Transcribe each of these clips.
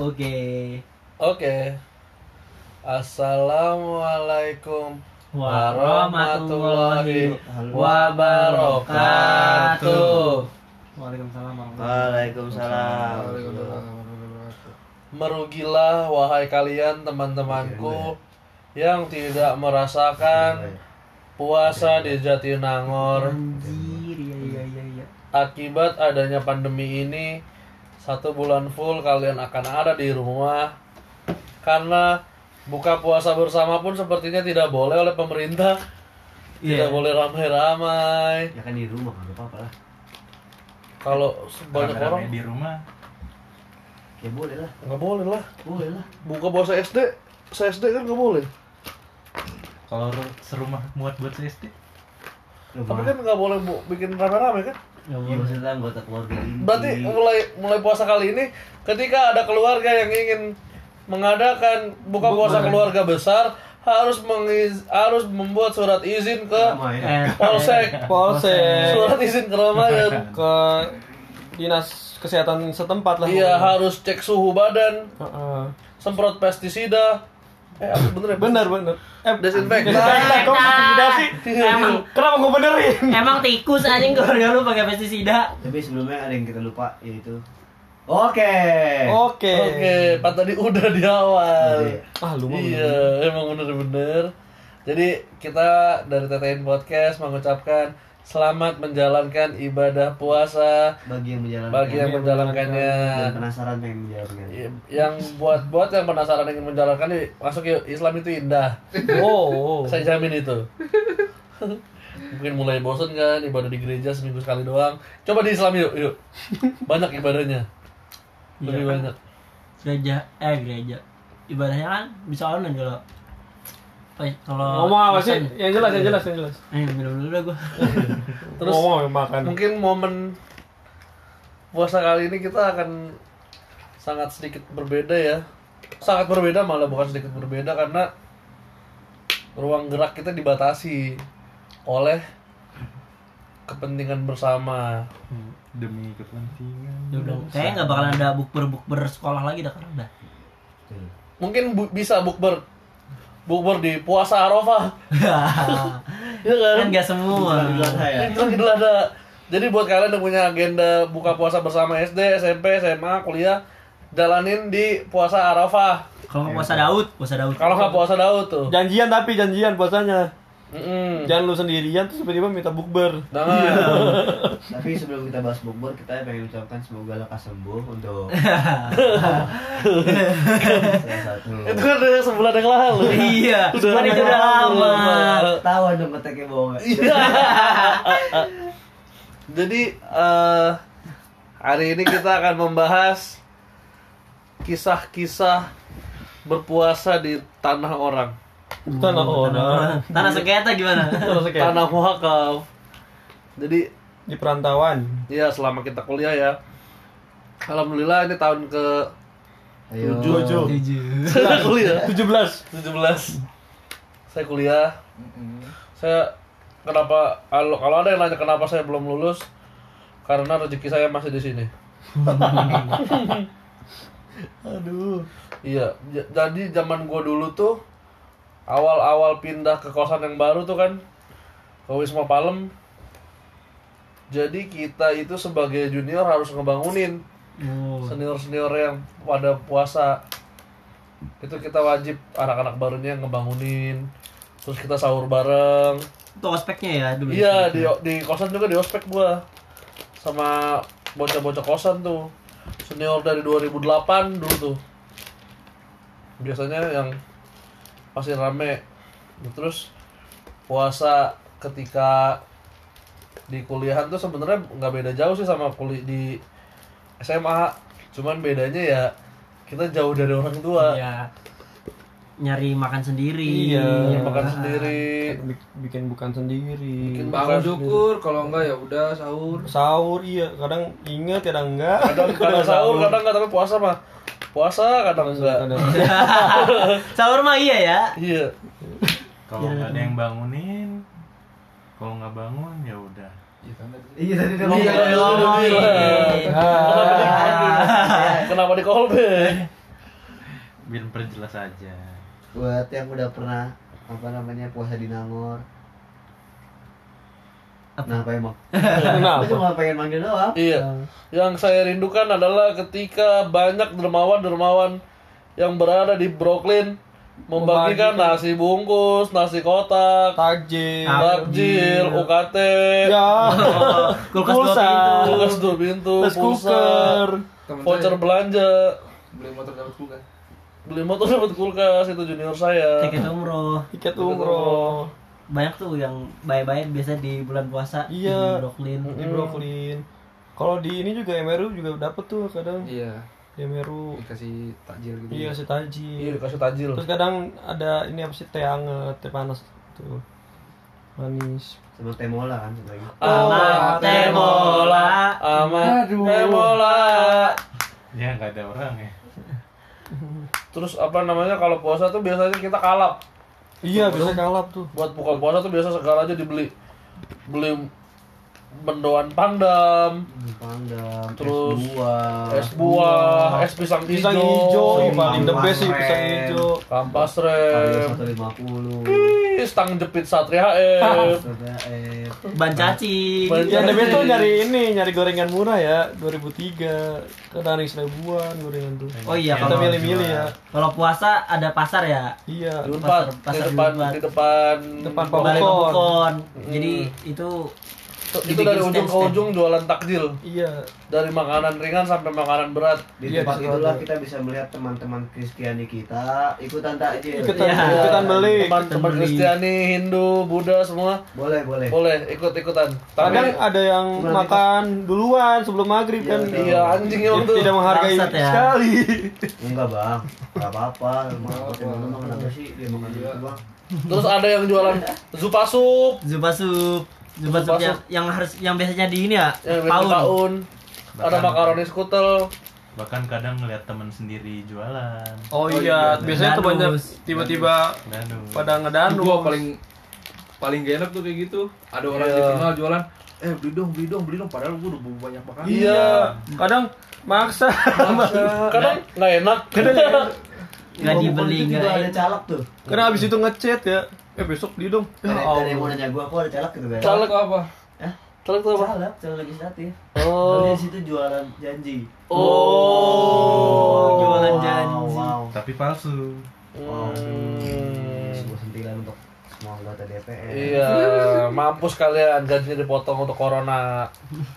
Oke. Oke. Assalamualaikum warahmatullahi wabarakatuh. Waalaikumsalam warahmatullahi Waalaikumsalam. Merugilah wahai kalian teman-temanku yang tidak merasakan puasa di Jatinangor iya iya iya iya. akibat adanya pandemi ini satu bulan full kalian akan ada di rumah. Karena buka puasa bersama pun sepertinya tidak boleh oleh pemerintah. Tidak Iya. boleh ramai-ramai. Ya kan di rumah nggak apa-apa lah. kalau banyak Rame-rame orang di rumah. Ya boleh lah. nggak boleh lah. Boleh lah. buka puasa SD saya SD kan nggak boleh. Kalau ru- serumah muat buat SD tapi kan nggak boleh bu- bikin rame-rame kan Ya boleh. maksudnya anggota keluarga inti. berarti mulai mulai puasa kali ini ketika ada keluarga yang ingin mengadakan buka puasa keluarga besar harus mengiz, harus membuat surat izin ke Ramai. Eh, polsek Polsek surat izin ke Ramadan ke dinas kesehatan setempat lah. iya harus cek suhu badan Heeh. semprot pestisida eh bener ya Benar benar. Eh, desinfektan desinfektan kok pestisida sih? Emang Kenapa gue benerin? emang tikus anjing keluarga lu pakai pestisida. Tapi sebelumnya ada yang kita lupa yaitu Oke. Oke. oke pak tadi udah di awal Iya. Ah lu mah. Iya, emang bener-bener. Jadi kita dari TTN Podcast mengucapkan selamat menjalankan ibadah puasa Bagi yang menjalankan. bagi yang menjalankannya. dan penasaran pengen menjalankan. I- Yang buat buat yang penasaran ingin menjalankan masuk yuk Islam itu indah. Oh. oh. Saya jamin itu. Mungkin mulai bosen kan ibadah di gereja seminggu sekali doang. Coba di Islam yuk, yuk. Banyak ibadahnya. Lebih Iya. banyak. Gereja, eh gereja. Ibadahnya kan bisa online kalau kalau Ngomong apa sih? Yang jelas, yang jelas, yang jelas. Eh, minum dulu dah gua. Terus ngomong yang makan. mungkin momen puasa kali ini kita akan sangat sedikit berbeda ya sangat berbeda malah bukan sedikit berbeda karena ruang gerak kita dibatasi oleh kepentingan bersama demi kepentingan Ya udah, kayaknya nggak bakalan ada bukber-bukber sekolah lagi dah karena udah. Mungkin bu- bisa bukber bukber di puasa arafah ya kan kan nggak semua. Idul Adha ya. itu Idul Adha. jadi buat kalian yang punya agenda buka puasa bersama SD SMP SMA kuliah jalanin di puasa arafah Kalau nggak puasa Daud, puasa Daud. Kalau nggak puasa Daud tuh. Janjian tapi janjian puasanya. Mm-mm. Jangan lu sendirian terus tiba-tiba minta bukber. Jangan. Tapi sebelum kita bahas bukber, kita pengen ucapkan semoga lekas sembuh untuk salah satu. Itu kan udah sebulan yang lalu. Iya, kan itu udah lama. Tahu dong keteknya bohong. Iya. Jadi eh, hari ini kita akan membahas kisah-kisah berpuasa di tanah orang, Tanah orang. Tanah sengketa gimana? Terus kayak tanah wakaf. Jadi di perantauan. ya selama kita kuliah ya, alhamdulillah ini tahun ke Ayo. Tujuh. Tujuh. saya kuliah 17. 17 saya kuliah saya kenapa kalau kalau ada yang nanya kenapa saya belum lulus karena rezeki saya masih di sini aduh iya jadi zaman gua dulu tuh awal-awal pindah ke kosan yang baru tuh kan ke Wisma Palem. Jadi kita itu sebagai junior harus ngebangunin Oh. senior-senior yang pada puasa. Itu kita wajib anak-anak barunya ngebangunin. Terus kita sahur bareng. Itu ospeknya ya dulu. iya di di kosan juga di ospek gua. Sama bocah-bocah kosan tuh. Senior dari 2008 dulu tuh. Biasanya yang pasti rame terus puasa ketika di kuliahan tuh sebenarnya nggak beda jauh sih sama kuliah di SMA cuman bedanya ya kita jauh dari orang tua Iya. Nyari makan sendiri. Iya. makan sendiri Bik- Bikin bukan sendiri. Bikin bangun bukan syukur kalau enggak ya udah sahur Sahur iya, kadang inget kadang enggak. kadang kadang sahur kadang nggak tapi puasa mah puasa kadang enggak. Sahur mah iya ya. iya kalau nggak ada yang bangunin kalau nggak bangun ya udah Iya tadi dia Iya, ngomong. iya, ngomongin. Kenapa di-. Kenapa di callback? Biar perjelas aja. Buat yang udah pernah apa namanya puasa di Nangor. Kenapa emang? Kenapa? Gue cuma pengen manggil doang. Iya. Yang saya rindukan adalah ketika banyak dermawan-dermawan yang berada di Brooklyn membagikan Membagikan. nasi bungkus, nasi kotak, Takjil. takjil, UKT, Ya. Kulkas dua Pulsa. pintu. kulkas dua pintu, pulsa, voucher saya belanja, beli motor dapat kulkas. beli motor dapat kulkas itu junior saya. Tiket umroh. Tiket umroh. Banyak tuh yang bayar-bayar biasa di bulan puasa Iya. di Brooklyn. Di Brooklyn. Kalau di ini juga MRU juga dapet tuh kadang Iya, di MRU. dikasih takjil gitu. Iya, si Iya tajil. dikasih tajil. Terus kadang ada ini apa sih teh hangat, teh panas tuh. Manis. Sama Temola kan satu lagi. Amat temola, amat temola. Ya nggak ada orang ya. Terus apa namanya kalau puasa tuh biasanya kita kalap iya bisa kalap tuh. Buat buka puasa tuh biasa segala aja dibeli. Beli mendoan pangdam. Pangdam terus es buah. es, buah, es pisang, pisang hijau, hijau paling the best sih pisang hijau. Kampas rem 150 Ih, tang jepit Satria eh Ban caci. Ya demi itu nyari ini, nyari gorengan murah ya, 2003. Kadang ada ribuan gorengan tuh. Oh iya, kita milih-milih ya. Kalau puasa ada pasar ya? Iya, pasar, pasar di depan di depan depan, depan Jadi hmm. itu itu dari ujung ke ujung jualan takjil Iya. dari makanan ringan sampai makanan berat di Iya, tempat itulah kita bisa melihat teman-teman Kristiani kita ikutan takjil. Ikutan Iya. ikutan beli. teman-teman. Kristiani Hindu Buddha semua Boleh, boleh. boleh ikut ikutan tapi Kadang ada yang makan duluan sebelum maghrib Iya, kan. iya anjing ya waktu Tidak menghargai ya. sekali. Enggak, Bang. Enggak apa-apa. Mau teman teman kenapa sih dia makan Iya. gitu, Bang? terus ada yang jualan zupa sup Zupa sup. Zupa sup yang, harus yang biasanya di ini ya. yang biasa tahun ada makaroni skutel Bahkan kadang ngeliat temen sendiri jualan. Oh iya, biasanya tuh banyak Danus. tiba-tiba pada ngedanu. Gua paling paling gak enak tuh kayak gitu. Ada orang Iya. dikenal jualan, eh beli dong, beli dong, beli dong. Padahal gua udah bawa banyak makan. Iya. Kadang maksa. kadang nggak enak Kadang Nggak Di dibeli nggak ada calak tuh. Karena abis itu ngechat ya. Eh besok beli dong. Ya Ada ada yang mau nanya gua, kok ada calak gitu kan? Calak. Calak apa? Hah? Calak tuh apa? Calak, calak legislatif. Oh. Dari situ jualan janji. Oh. jualan Wow, janji. Wow. Tapi palsu. Wow. Hmm. Sebuah sentilan untuk semua anggota DPR. Iya, mampus kalian gajinya dipotong untuk corona.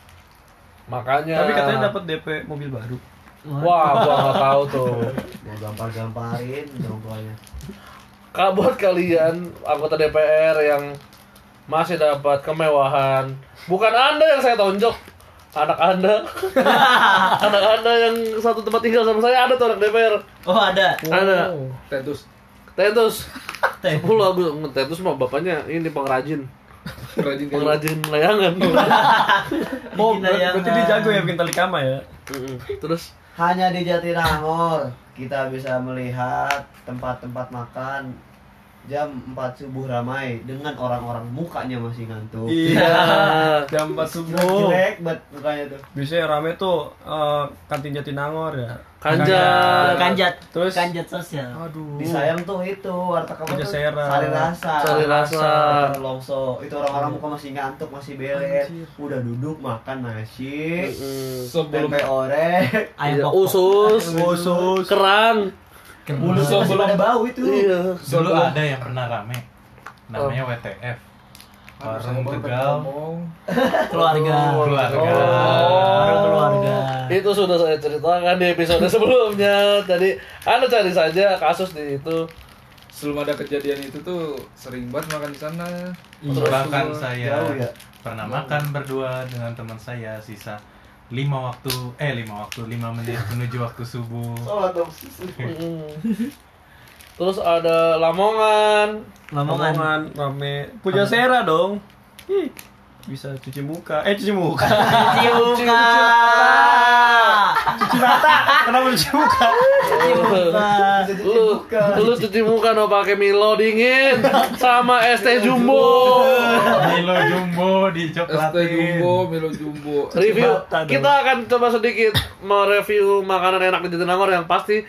Makanya. Tapi katanya dapat DP mobil baru. Wah, gua nggak tahu tuh. Mau gampar-gamparin dong pokoknya. Kak buat kalian anggota DPR yang masih dapat kemewahan, bukan anda yang saya tonjok, anak anda, anak anda yang satu tempat tinggal sama saya ada tuh anak DPR, Oh ada. ada. Tetus. Tetus. 10 aku Tetus mah bapaknya ini pengrajin, Rajin kayak pengrajin layangan. Oh, Bikin ber- layangan. berarti dia jago ya bikin tali kama ya. Terus Hanya di Jatinangor kita bisa melihat tempat-tempat makan jam 4 subuh ramai dengan orang-orang mukanya masih ngantuk. Iya. Jam 4 subuh. Jelek banget mukanya tuh. Biasanya rame tuh eh, kantin Jatinangor ya. Kanjat. Kanjat. Terus Kanjat sosial. aduh. Disayang tuh itu warteg apa tuh? Sari rasa. Sari rasa. Longso. Itu orang-orang muka masih ngantuk, masih. Anjir. Udah duduk makan nasi. Sebelum Tempe orek. Ayam Iya, pokok. usus, Usus. kerang. Mulut masih Sebelum- bau itu. Iya. Dulu ada yang pernah rame. Namanya WTF. Warung Tegal. Keluarga. Keluarga. Warung keluarga. Itu sudah saya ceritakan di episode sebelumnya. Jadi Anda cari saja kasus di itu. sebelum ada kejadian itu tuh sering banget makan di sana. Terus bahkan saya Jauh ya? pernah makan berdua dengan teman saya sisa lima waktu eh lima waktu lima menit menuju waktu subuh. Sholat dong. Terus ada Lamongan. Lamongan. Lamongan rame. Pujasera dong. Ih. bisa cuci muka. Eh cuci muka. Cuci muka. cuci mata. Kenapa cuci muka? lu lu cuci muka no pakai Milo dingin sama es teh jumbo Milo jumbo ST dicoklatin. Jumbo, Milo Jumbo. review kita akan coba sedikit mereview makanan enak di Jatinangor yang pasti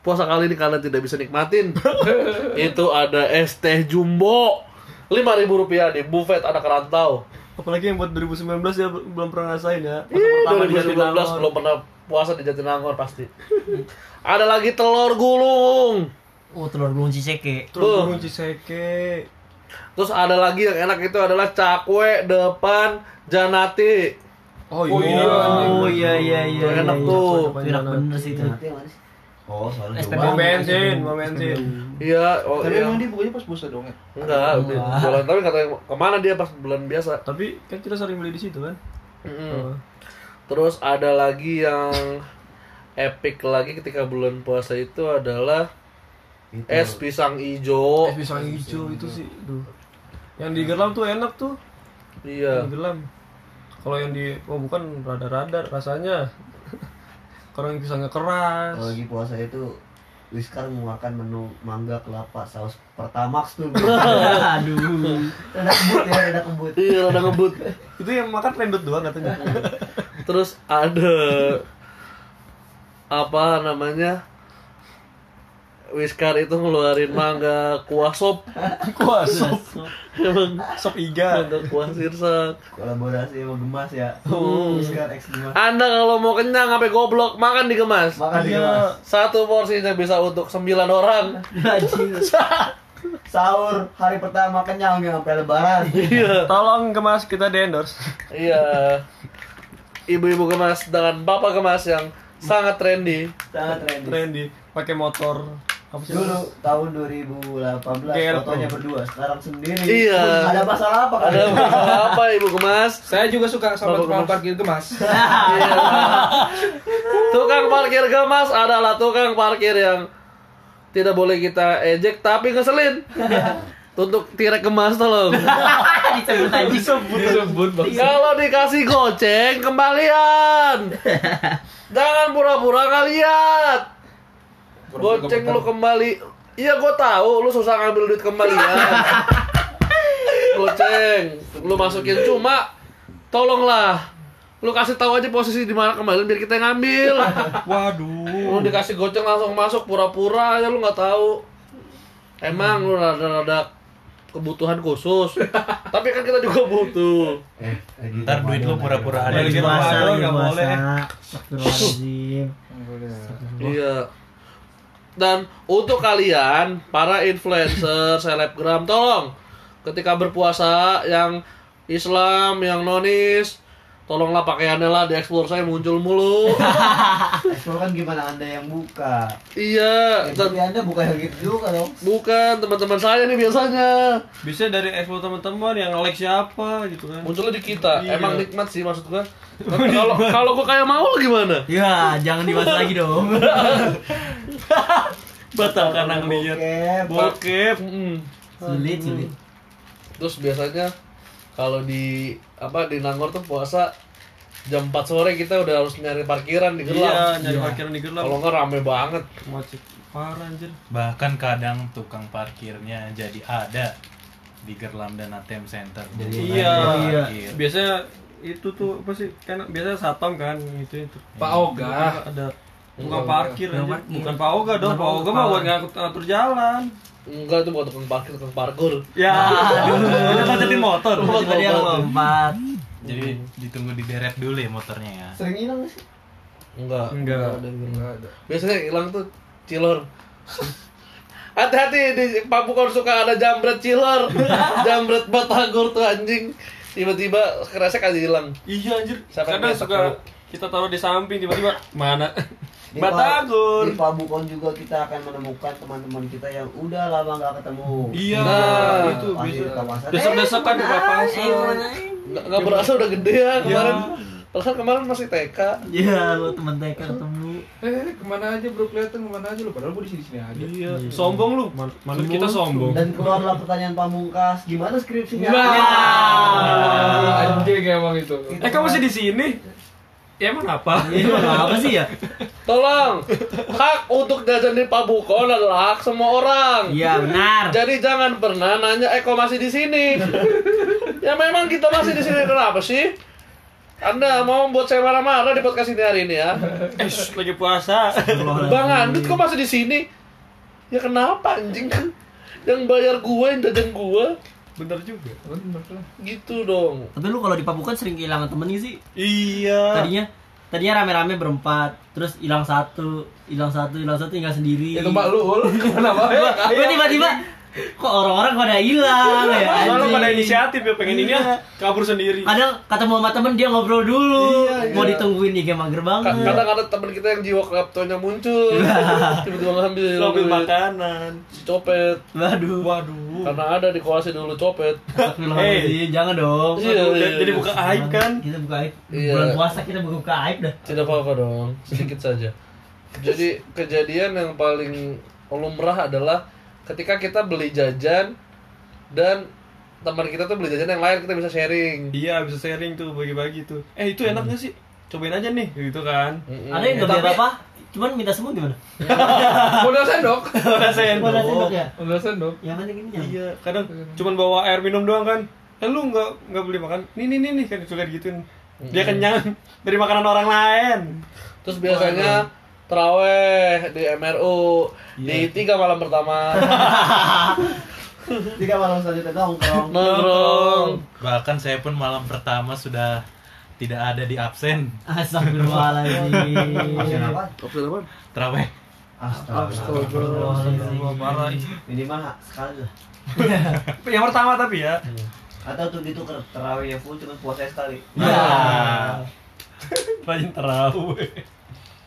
puasa kali ini kalian tidak bisa nikmatin itu ada es teh jumbo lima ribu rupiah di buffet anak rantau Apalagi yang buat 2019 ya belum pernah ngerasain ya. Masa Ih, pertama di 2019 Jatinangor. belum pernah puasa di Jatinangor pasti ada lagi telur gulung Oh, telur gulung ciseke. Terus Tuh. burung ciseke. terus ada lagi yang enak itu adalah cakwe depan janati Oh Oh, iya. Oh iya iya iya. Enak iya, tuh. iya. Itu enak bener sih itu. Oh, soalnya SPB. Mau bensin, mau bensin. iya oh Tapi iya emang dia bukannya pas puasa dong ya? enggak Enggak. bulan tapi katanya ke mana dia pas bulan biasa Tapi kan kita sering beli di situ kan. Mm-mm. Oh. terus ada lagi yang epic lagi ketika bulan puasa itu adalah Itu. es pisang ijo Es pisang hijau itu sih, duh. Yang di Gerlam tuh enak tuh. iya Yang di Gerlam. Kalau yang di oh bukan rada-rada rasanya. Kalau yang pisangnya keras. Kalau lagi puasa itu Wiskar mengeluarkan menu mangga kelapa saus pertamax tuh. Aduh. Rada kebut ya, rada kebut. iya rada ngebut Itu yang makan rendut doang katanya. terus ada apa namanya Wiskar itu ngeluarin mangga kuah sop Kuah sop, emang sop iga. mangga kuah sirsak Kolaborasi sama Gemas ya. Hmm. Wiskar X Gemas. anda kalau mau kenyang sampai goblok makan di gemas Makan di Iya. Gemas. satu porsinya bisa untuk 9 orang Sahur hari pertama kenyang ya sampai lebaran. iya Tolong kemas kita di endorse. iya ibu-ibu gemas dengan bapak gemas yang sangat trendy Sangat trendy. Trendy pakai motor apa? Dulu tahun 2018 GR fotonya berdua, sekarang sendiri. Iya. Ada masalah apa kan? ada masalah apa ibu gemas Saya juga suka sama Bapak tukang Gemas. parkir gemas. Iya. tukang parkir gemas adalah tukang parkir yang tidak boleh kita ejek tapi ngeselin untuk tirek gemas tolong Disebut aja. Disebut bang. kalau dikasih goceng kembalian jangan pura-pura nggak lihat goceng lu kembali iya gue tahu lu susah ngambil duit kembalian goceng lu masukin cuma tolonglah lu kasih tahu aja posisi di mana kembali biar kita yang ngambil Waduh. lu dikasih goceng langsung masuk pura-pura aja lu nggak tahu emang lu rada-rada kebutuhan khusus tapi kan kita juga butuh Eh, lagi Ntar duit lu pura-pura ada di Puasa, nggak boleh. boleh. Astagfirullahaladzim. Iya. Dan untuk kalian para influencer, selebgram, tolong. Ketika berpuasa yang Islam, yang nonis, tolonglah pakaiannya lah di explore saya muncul mulu. Explore kan gimana anda yang buka? iya, Ya, tapi anda buka yang gitu juga dong. bukan teman-teman saya nih biasanya Bisa dari explore teman-teman yang like siapa gitu kan. munculnya di kita. Iya. Emang nikmat sih maksud gua. Kalau kalau gua kayak mau gimana? Ya, jangan dibahas lagi dong. Batal karena ngeliat Bokep. Sulit, sulit. Terus biasanya kalau di apa di Nangor tuh puasa jam 4 sore kita udah harus nyari parkiran di Iya, Gerlam. nyari Iya. parkiran di Gerlam. Kalau nggak rame banget. macet parah anjir. Bahkan kadang tukang parkirnya jadi ada di Gerlam dan ATM Center. Jadi Bukan Iya. Iya. parkir. Biasanya itu tuh apa sih? Kan biasanya satpam kan itu itu. Pak Oga. Ada tukang Iya, parkir. Bukan Pak Oga dong. Bukan Pak Oga mah buat ngatur jalan. Enggak itu buat tukang parkir, tukang parkur. Ya, udah ngajarin motor. Tiba-tiba dia lompat. Jadi ditunggu di deret dulu ya motornya ya. Sering hilang sih? Enggak. Enggak. Enggak ada. Biasanya hilang tuh cilor. Hati-hati di Papukon suka ada jambret cilor. jambret batagor tuh anjing. Tiba-tiba kresek aja hilang. Iya anjir. Kadang suka kita taruh di samping tiba-tiba mana? Di Batagor. Di Pabukon juga kita akan menemukan teman-teman kita yang udah lama nggak ketemu. Iya, Nah, itu bisa. Besok-besok kan buka Eh, pasar. mana? Nggak, nggak berasa udah gede ya kemarin. Perasaan kemarin masih TK. Iya, lo teman TK ketemu. Eh, ke mana aja bro kelihatan ke mana aja lu padahal gua di sini-sini aja. Iya, sombong lu. Man- Mana kita sombong. Dan keluarlah pertanyaan pamungkas, gimana skripsinya? Nah, anjing emang itu. Eh, kamu masih di sini? Ya emang apa? Iya, apa sih ya? Tolong, hak untuk jajan di Pabukon adalah hak semua orang. Iya, benar. Jadi jangan pernah nanya Eko masih di sini. ya memang kita masih di sini kenapa sih? Anda mau membuat saya marah-marah di podcast ini hari ini ya? Eh, lagi puasa. Bang Andut kok masih di sini? Ya kenapa anjing? Yang bayar gue, yang jajan gue, Bener juga. Bener lah. gitu dong. Tapi lu kalau di Papukan sering kehilangan temen nih sih. Iya. Tadinya tadinya rame-rame berempat, terus hilang satu, hilang satu, hilang satu, tinggal sendiri. Itu mbak lu, lu mbak? gua tiba-tiba kok orang-orang pada hilang ya. Soalnya anjing. pada inisiatif ya pengen ini ya kabur sendiri. Kadang ketemu sama temen dia ngobrol dulu, Iya, mau iya. ditungguin nih kayak mager banget. Ka- Kadang ada teman kita yang jiwa kleptonya muncul, tiba-tiba ngambil Lu ambil duit, makanan. si copet. Waduh. Waduh. Karena ada di koasi dulu copet. Astagfirullahaladzim, jangan dong. Iya, iya, Jadi iya. buka aib kan? Kita buka aib. Iya. Bulan puasa kita buka aib dah. Tidak apa-apa dong, sedikit saja. Jadi kejadian yang paling lumrah adalah ketika kita beli jajan dan teman kita tuh beli jajan yang lain kita bisa sharing. Iya, bisa sharing tuh, bagi-bagi tuh. Eh, itu enak gak sih? Cobain aja nih, gitu kan. Mm-mm. Ada yang nggak biar apa? Cuman minta semua gimana? Modal sendok. Modal tuh. sendok ya. Modal sendok. Yang penting ini. Iya, kadang cuman bawa air minum doang kan. Eh lu nggak nggak beli makan? Nih nih nih nih kan suka digituin. Dia kenyang dari makanan orang lain. Terus biasanya teraweh di MRU di tiga malam pertama Tiga malam selanjutnya nongkrong. nongkrong. Bahkan saya pun malam pertama sudah tidak ada di absen. Astagfirullahaladzim. Pasien apa? Opsi apa? Terawih. Astagfirullahaladzim. Parah. Minimal sekali lah. Yang pertama tapi ya. Atau tuh ditukar terawihnya full cuma puasa sekali. Ya. Rajin terawih.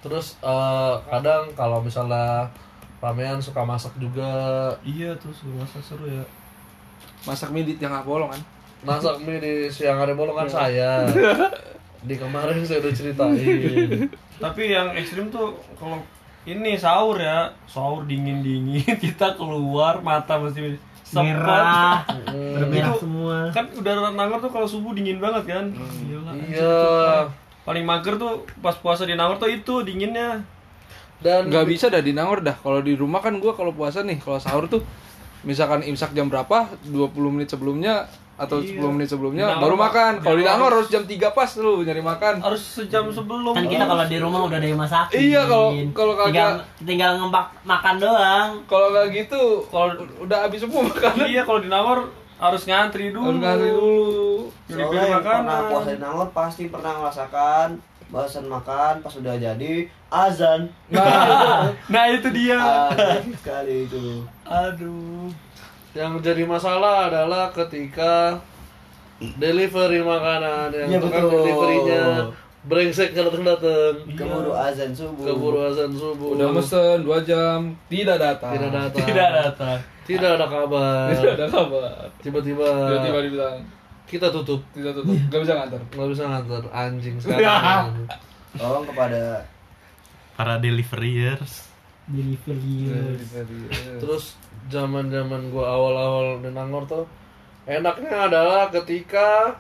Terus eh, kadang kalau misalnya ramean suka masak juga Iya tuh seru masa seru ya. Masak mie di tengah bolong kan? masak mie di siang hari bolong kan saya di kemarin saya udah ceritain Tapi yang ekstrim tuh kalau ini sahur ya, sahur dingin dingin kita keluar mata masih. Merah. Bermerah semua. Kan udara Nangor tuh kalau subuh dingin banget kan. Gila. iya Paling mager tuh pas puasa di Nangor tuh itu dinginnya. dan Nggak bisa dah di Nangor dah. Kalau di rumah kan gua kalau puasa nih, kalau sahur tuh misalkan imsak jam berapa, 20 menit sebelumnya atau Iya. 10 menit sebelumnya baru makan. Kalau di Nangor harus jam 3 pas lu nyari makan. Harus sejam sebelum. Kan kita kalau di rumah udah ada yang masakin. Iya, kalau- kalau kagak- tinggal, tinggal ngempak makan doang. Kalau nggak gitu, kalau udah habis semua makanan Iya kalau di Nangor harus ngantri dulu. harus ngantri dulu. Jadi Soalnya yang makanan. pernah puasa di Nangor pasti pernah merasakan bahasan makan pas udah jadi azan. Nah, nah itu dia. Sekali itu. Aduh. yang jadi masalah adalah ketika delivery makanan yang Iya, tukang betul. deliverynya brengsek nggak datang datang Keburu azan subuh. keburu azan subuh Udah mesen 2 jam, tidak datang. tidak datang Tidak datang. tidak ada kabar Tidak ada kabar. tiba-tiba Tiba-tiba dibilang kita tutup tidak tutup, nggak bisa ngantar. nggak bisa nganter anjing sekarang Tolong kepada Para deliveryers. Delivery. terus zaman zaman gua awal-awal di Nangor tuh enaknya adalah ketika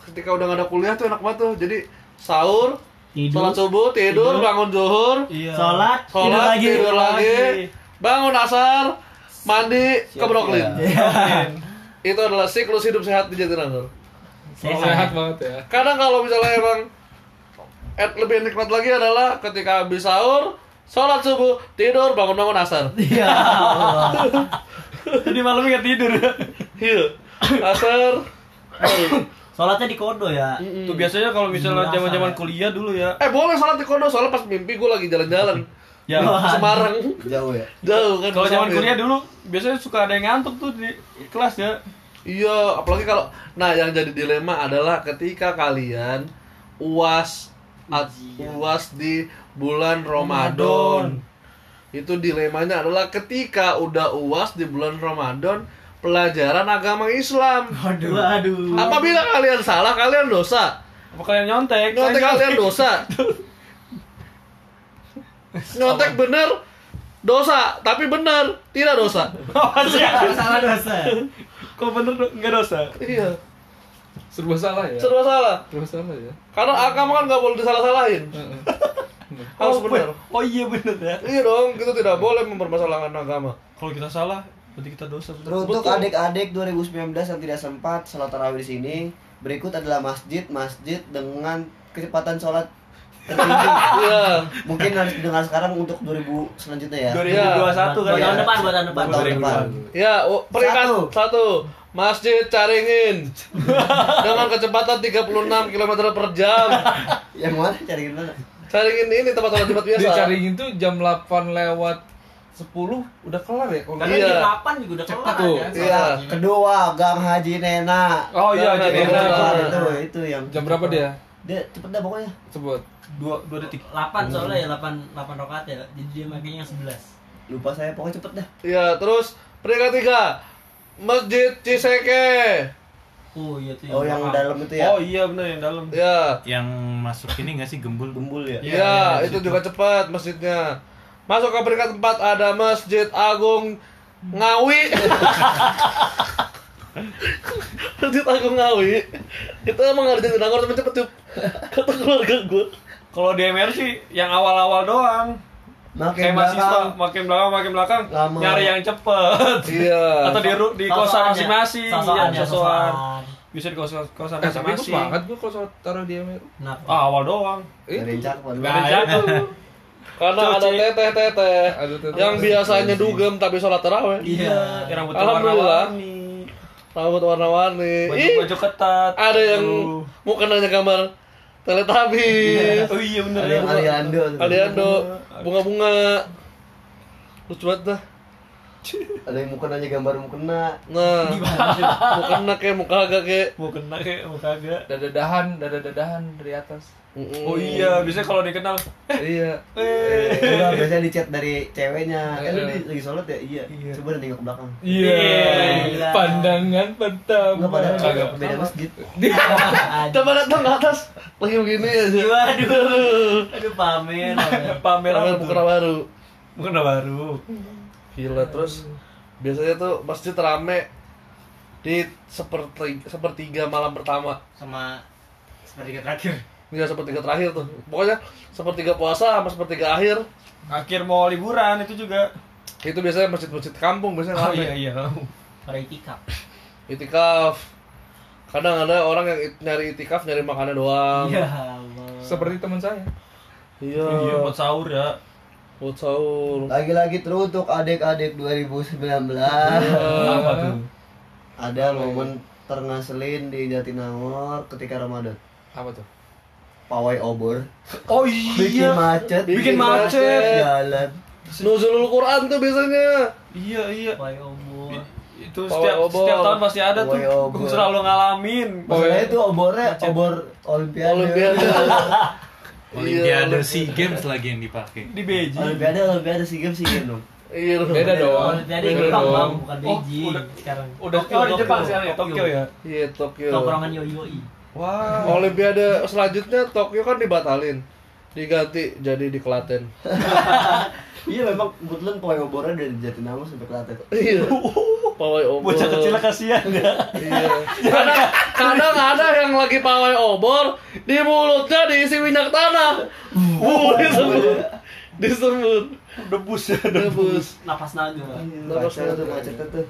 ketika udah gak ada kuliah tuh enak banget tuh jadi sahur Tidur. sholat subuh tidur, Tidur. bangun zuhur Iya. Sholat, tidur sholat lagi. tidur lagi bangun asar mandi ke Siap, Brooklyn siap. itu adalah siklus hidup sehat di Jatinangor Sehat Sehat. banget ya. kadang kalau misalnya emang eh, lebih nikmat lagi adalah ketika habis sahur sholat subuh tidur bangun bangun asar Ya Allah. Jadi malam nggak tidur. iya asar Sholatnya di kodo ya. Tuh biasanya kalau misalnya zaman-zaman ya. kuliah dulu ya. Eh boleh sholat di kondo soalnya pas mimpi gue lagi jalan-jalan Ya. Semarang jauh ya. jauh kan Kalau zaman kuliah dulu biasanya suka ada yang ngantuk tuh di kelas ya. Iya apalagi kalau nah yang jadi dilema adalah ketika kalian uas at- uas di bulan Ramadan itu dilemanya adalah ketika udah uas di bulan Ramadan pelajaran agama Islam Waduh. Waduh. apabila kalian salah kalian dosa Apa kalian nyontek? Nyontek kalian dosa. Nyontek bener dosa, tapi bener tidak dosa. salah dosa Kok bener do- nggak dosa? Iya, Serba salah ya. serba salah. Serba salah ya. Karena agama kan nggak boleh disalah-salahin. Heeh. Harus oh, bener. Oh iya bener ya. Iya dong, kita tidak boleh mempermasalahkan agama. Kalau kita salah, berarti kita dosa. Teruntuk Betul. adik-adik 2019 yang tidak sempat sholat tarawih di sini, berikut adalah masjid-masjid dengan kecepatan sholat tertinggi. Iya. Mungkin harus didengar sekarang untuk 2000 selanjutnya ya. 2021 kan ya. tahun depan buat tahun depan tahun depan. Ya, oh, peringkat Satu. satu. Masjid Caringin dengan kecepatan 36 km per jam. Yang mana cari gimana? Caringin ini tempat sholat Jumat biasa. Dicaringin tuh jam 8 lewat 10 udah kelar ya? Kalau karena Iya. di 8 juga udah kelar tuh. kan Iya. Kedua, Gang Haji Nena. Oh iya, jadi enak. nah. itu itu yang jam berapa dia? Dia cepet dah pokoknya. Sebut. Dua, dua detik. 8 soalnya ya 8 8 rakaat ya jadi dia makanya yang 11 Lupa saya pokoknya cepet dah. Ya, terus peringkat tiga. Masjid Ciseke. oh iya tuh Oh yang dalam itu ya. Oh iya bener yang dalam. Ya. Yang masuk ini nggak sih gembul? Gembul ya. Iya, Ya, iya, itu situ. juga cepat masjidnya. Masuk ke peringkat 4 ada Masjid Agung Ngawi. Masjid Agung Ngawi. Itu emang ada di Nangor tapi cepet cup. Kata keluarga gue. Kalau di MR sih yang awal-awal doang. Makin Kayak mahasiswa, belakang. makin belakang, makin belakang, Lama. nyari yang cepet. Iya. Atau di di kosan ya? masing-masing, Sosokan iya, ya, sosokan. Bisa di kosan kosan Eh, tapi bagus masing-masing. banget gua kalau taruh di MRU. Kenapa? Ah, awal doang. Dari yang cakep. Gak ada jatuh. Karena ada Ada teteh. yang biasanya dugem tapi sholat taraweh. Iya. Rambut Alhamdulillah. warna-warni. Rambut warna-warni. Baju-baju ketat. ada yang Aduh. mukenanya gambar Teletubbies. Oh iya bener Ada ya. yang Aliando. Aliando, bunga-bunga. Lucu banget dah. Ada yang mukena aja gambar mukena. Nah, mukena kayak muka agak kayak. Mau kena kayak mau kagak. Dada-dadahan, dada-dadahan dari atas. Mm-mm. Oh iya, biasanya kalau dikenal Iya. eh Enggak, biasanya di chat dari ceweknya. Eh lu Iya. lagi sholat ya? Iya. Iya. Coba nengok ke belakang. Iya. Gila. Pandangan pertama. Enggak pada Kagak beda masjid. Coba datang ke atas. Lagi begini aja. Waduh. Aduh pamer. pamer. pamer Pamer apa tuh? baru. Bukan baru. Gila terus biasanya tuh masjid rame di seperti sepertiga malam pertama. Sama sepertiga terakhir. Enggak sepertiga terakhir tuh. Pokoknya sepertiga puasa sama sepertiga akhir. Akhir mau liburan itu juga. Itu biasanya masjid-masjid kampung biasanya Oh iya iya. Pada itikaf. Itikaf. Kadang ada orang yang it- nyari itikaf nyari makannya doang. Ya Allah. Seperti teman saya. Iya. Iya buat sahur ya. Buat sahur. Lagi-lagi teruntuk adik-adik 2019. Apa tuh? Ada momen terngeselin di Jatinangor ketika Ramadan. Apa tuh? Pawai obor. Oh Bikin iya. macet. Bikin macet. Jalan. Nuzulul Quran tuh biasanya. Iya iya. Pawai obor. Itu Pawai setiap obor. setiap tahun pasti ada tuh. Pawai obor. Gue selalu ngalamin. Masalahnya itu obornya obor olimpiade. Olimpiade. Olimpiade Iya, SEA Games lagi yang dipakai. Di Beijing. Olimpiade, olimpiade SEA Games SEA Games dong. Iya. Beda dong. Olimpiade Beda Jepang bang, bukan Oh, Beijing udah- sekarang. Udah Tokyo, oh, di Tokyo, Jepang sekarang ya, Tokyo ya. Iya Tokyo. Tongkrongan yoi yoi. Wah. Olimpiade selanjutnya Tokyo kan dibatalin. Diganti jadi di Klaten. Iya memang kebetulan pawai obornya dari Jatinangor sampai Klaten. Iya. Pawai obor. Bocah kecil kasihan ya. Iya. Kadang, kadang ada yang lagi pawai obor, di mulutnya diisi minyak tanah. Uh, disembur. Disembur. Debus ya. Debus. Napas naga. Terus Macet tuh macetnya tuh.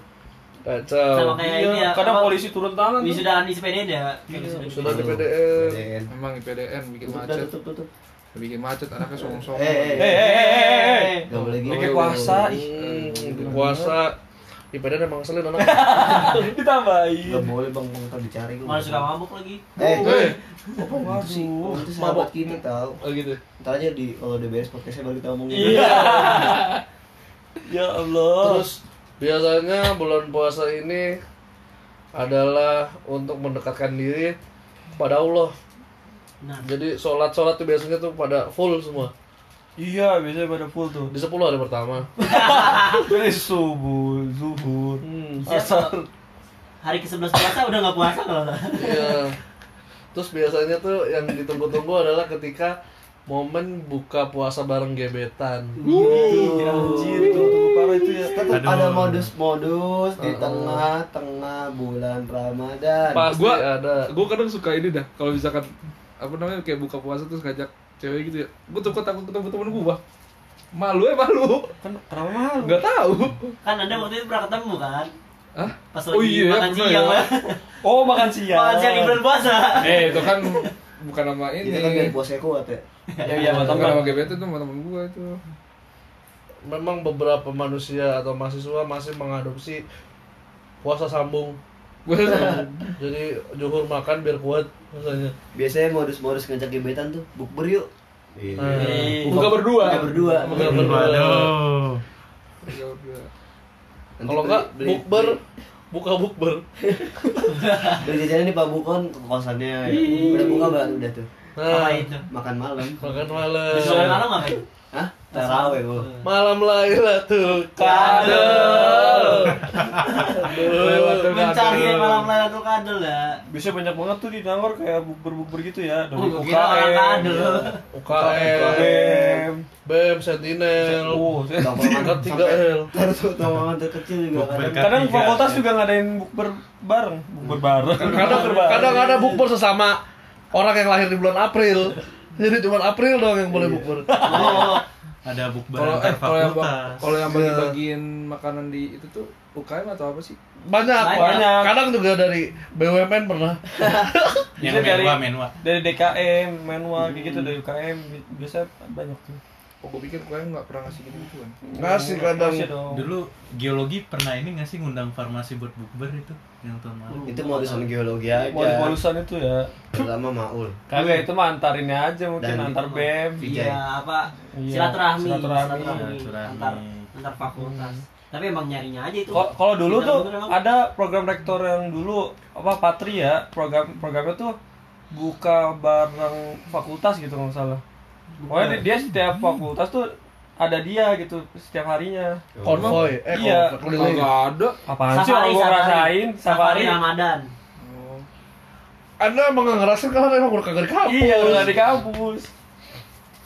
Kacau. Sama kayak ini ya. Iya, kadang apa, polisi turun tangan. Wisudaan di sepeda ya. Wisuda di Sudah di. PDN. PDN. Memang IPDN bikin Tutup dah, macet. tutup tutup. Bikin macet anaknya songong-songong. Eh, eh, Eh eh eh eh, eh. Gak boleh gitu. Pakai puasa. ih. Hmm, puasa. Di PDN emang ngeselin anak. Ditambahin. Gak boleh bang, bang ntar dicari. Malah suka mabuk lagi. Eh, Eh, apa itu sih? Oh, itu sahabat kita tahu. Oh gitu. Ntar aja di kalau udah beres podcastnya baru kita ngomongin. Iya. Ya Allah. Terus biasanya bulan puasa ini adalah untuk mendekatkan diri pada Allah. Nah, Jadi sholat-sholat tuh biasanya tuh pada full semua. Iya, biasanya pada full tuh. Di 10 hari pertama. Dari subuh, zuhur, Hmm. asar. Hari ke-11 puasa udah nggak puasa kalau nggak. Iya. Terus biasanya tuh yang ditunggu-tunggu adalah ketika momen buka puasa bareng gebetan. Anjir, itu tuh parah itu ya. Tetap Aduh. ada modus-modus di tengah-tengah bulan Ramadan. Pasti Gua ada. gue kadang suka ini dah kalau misalkan apa namanya kayak buka puasa terus ngajak cewek gitu ya. Gue takut takut ketemu temen gue. Malu ya malu. Kan kenapa malu? Nggak tahu. Kan Anda waktu itu pernah ketemu kan? Hah? Pas Oh lagi iya, makan siang ya. ya. Oh, makan siang. Makan siang di bulan puasa. Eh itu kan bukan nama ini. Itu kan biar puasanya kuat ya. Ya iya, Bukan teman. nama gebetan itu sama temen gue itu. Memang beberapa manusia atau mahasiswa masih mengadopsi puasa sambung. Jadi juhur makan biar kuat misalnya. Biasanya modus-modus ngajak gebetan tuh bukber yuk. Nah, Buka berdua. Buka berdua. Buka berdua. Udah. Nanti Kalau enggak beli- bukber, buka bukber. Beli jajanan di Pabukon ke kosannya. Ya. Udah buka baru udah tuh. Nah, itu? Makan malam. makan malam. Besok malam ngapain? Hah? Taraweh gua. Malam Lailatul Kadel. Lailatul Mencari Qadar. malam Lailatul Qadar lah. Bisa banyak banget tuh di Nangor kayak bukber-bukber gitu ya. Dari Oh, kadel. UKM, UKM. BEM, Sentinel, Oh, saya- tingkat 3L. Terus tongkrongan terkecil juga kadang. Kadang Tiga. fakultas juga ngadain bukber bareng, bukber bareng. Kadang Bukber bareng. kadang ada bukber sesama orang yang lahir di bulan April. Jadi cuma April doang yang boleh bukber. Oh, Ada bukber Kalau antar eh kalau yang fakultas. kalau yang Iya. bagi-bagiin makanan di itu tuh UKM atau apa sih? Banyak, Banyak. Kadang juga dari BUMN pernah. yang dari- menua menua. dari DKM, manual kayak gitu dari UKM bi- biasa banyak tuh. Oh, gue pikir UKM nggak pernah ngasih gitu gituan. Ngasih kadang. Ngasih dong. Dulu geologi pernah ini nggak sih ngundang farmasi buat bukber itu yang tahun lalu. Itu modusan geologi aja. Modus-modusan itu ya. Terutama Maul. Kagak itu mah antarinnya aja mungkin Dan- antar BEM. Iya apa? Iya, Silaturahmi. silaturahmi. Silaturahmi. Antar antar fakultas. Tapi emang nyarinya aja itu. Kalau dulu Kita tuh ada program rektor yang dulu apa Patri ya, program programnya tuh buka bareng fakultas gitu kalau nggak salah. Pokoknya dia, dia setiap fakultas tuh ada dia gitu setiap harinya. Konvoy, eh Iya. konvoy keliling. Nggak ada. Apaan sih orang gua ngerasain Safari? Ramadan. Anda emang nggak ngerasain karena emang udah kagak di kampus. Iya, udah di kampus.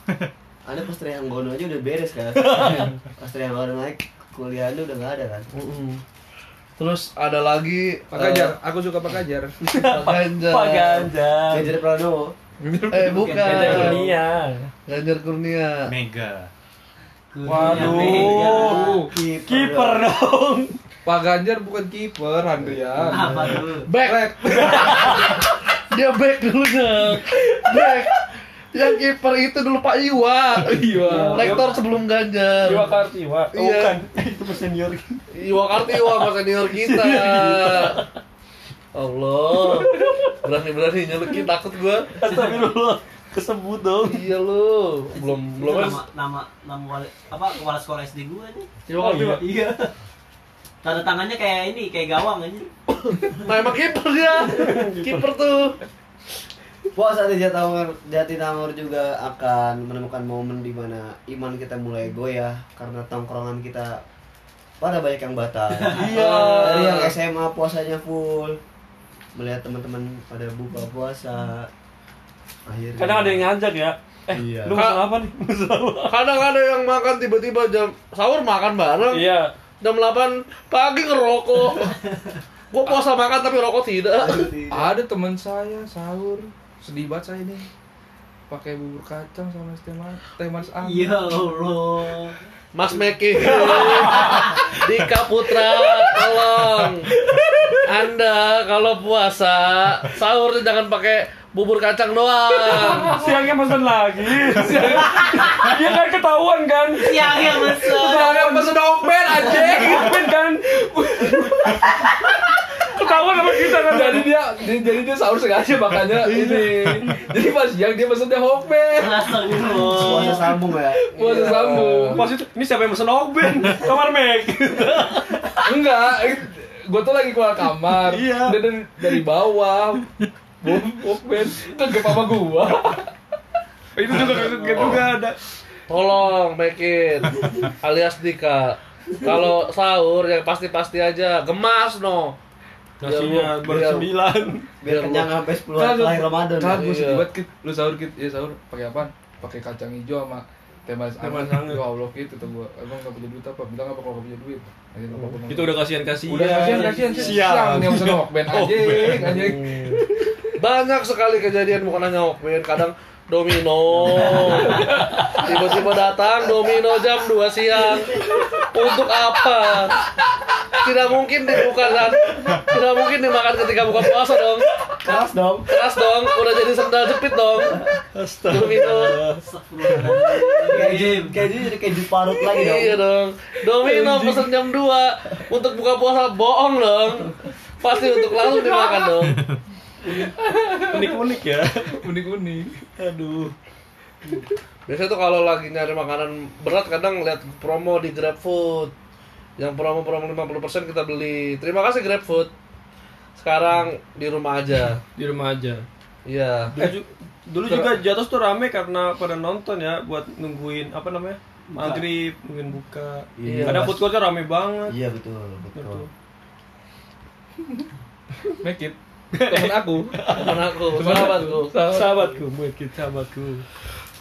Ada pas Trianggono aja udah beres kan. pas Trianggono naik kuliahnya udah nggak ada kan. Mm-mm. Terus ada lagi Pak Gajar, aku suka Pak Gajar. eh, Pak Ganjar. Pak Ganjar. Ganjar Pranowo. Eh bukan. Ganjar Kurnia. Ganjar Kurnia. Mega. Waduh. Kiper dong. Pak Ganjar bukan kiper, Andrian. Apa tuh? Back. Dia back dulunya. Back. Yang kiper itu dulu Pak Iwa. Iya. Lektor sebelum Ganjar. Iwa Kartiwa. Oh, Iya. bukan. Itu senior. Iwa Kartiwa sama senior kita. Allah. Berani-berani nyelukin takut gua. Astagfirullah. Kesebut dong. Iya lu. Belum Itu belum nama nama nama wali, apa kepala sekolah SD gua nih. Iwa Kartiwa. Iya. Tanda tangannya kayak ini, kayak gawang aja. Nah emang kiper dia. Kiper tuh. Puasa di Jatimur, Jatinangor juga akan menemukan momen di mana iman kita mulai goyah karena tongkrongan kita pada banyak yang batal. Iya. Dari yang SMA puasanya full, melihat teman-teman pada buka puasa. Akhirnya. Kadang ada yang ngajak ya. Eh, Iya. lu apa nih? Kadang ada yang makan tiba-tiba jam sahur makan bareng. Iya. Jam 8 pagi ngerokok. Gua puasa makan tapi rokok tidak. Aduh, tidak. Ada teman saya sahur, sedih banget saya ini. Pakai bubur kacang sama teh manis, teh manis anget. Ya Allah. Mas Meki Dika Putra tolong Anda kalau puasa sahurnya jangan pakai bubur kacang doang Siangnya pesan lagi. Dia kan ketahuan kan. Siang yang besar. Jangan pesen okben anjing. Ketahuan kan. Ketahuan sama kita kan. Jadi dia jadi, jadi dia sahur sengaja makanya ini. Jadi pas siang dia pesennya okben. Puasa sambung ya. Puasa sambung. Pas itu, ini siapa yang pesen Ogben? Kamar Meg. Enggak, gue tuh lagi keluar kamar. Iya. Dia dari, dari bawah. Bom, okben. Kegep sama gua. Itu juga kaget juga ada. tolong Mekin alias Dika kalau sahur yang pasti-pasti aja gemas no Nasinya baru sembilan. biar kenyang sampai 10 Kan hari Ramadan gue sedih Iya. banget Kit. Lu sahur Kit, ya sahur pakai apaan? Pakai kacang hijau sama teh manis anget. Ya Allah Kit, kata gua. Emang gak punya duit apa? Bilang apa kalau gak punya duit? Nggak apa-apa. Itu udah kasihan kasihan. udah kasihan kasihan Siang. yang pesen Walkman Oh, anjing anjing. Banyak sekali kejadian bukan hanya Walkman, kadang domino. Tiba-tiba datang domino jam 2 siang. Untuk apa? Tidak mungkin dibuka dan tidak mungkin dimakan ketika buka puasa dong. keras dong Keras dong, udah jadi sendal jepit dong. Domino. keju keju jadi keju parut lagi dong Iya dong. Domino pesen jam 2 untuk buka puasa bohong dong. Pasti untuk lalu dimakan dong. Unik-unik ya. Unik-unik. Aduh. Biasanya tuh kalau lagi nyari makanan berat kadang lihat promo di GrabFood. Yang promo-promo 50% kita beli. Terima kasih GrabFood. Sekarang di rumah aja. Di rumah aja. Iya. Dulu, ju- dulu juga jatuh tuh rame karena pada nonton ya buat nungguin apa namanya maghrib nungguin buka. Iya. Ada food courtnya rame banget. iya betul betul Betul. Make it. Temen aku. Temen aku, sahabatku. Sahabatku, mungkin sahabatku.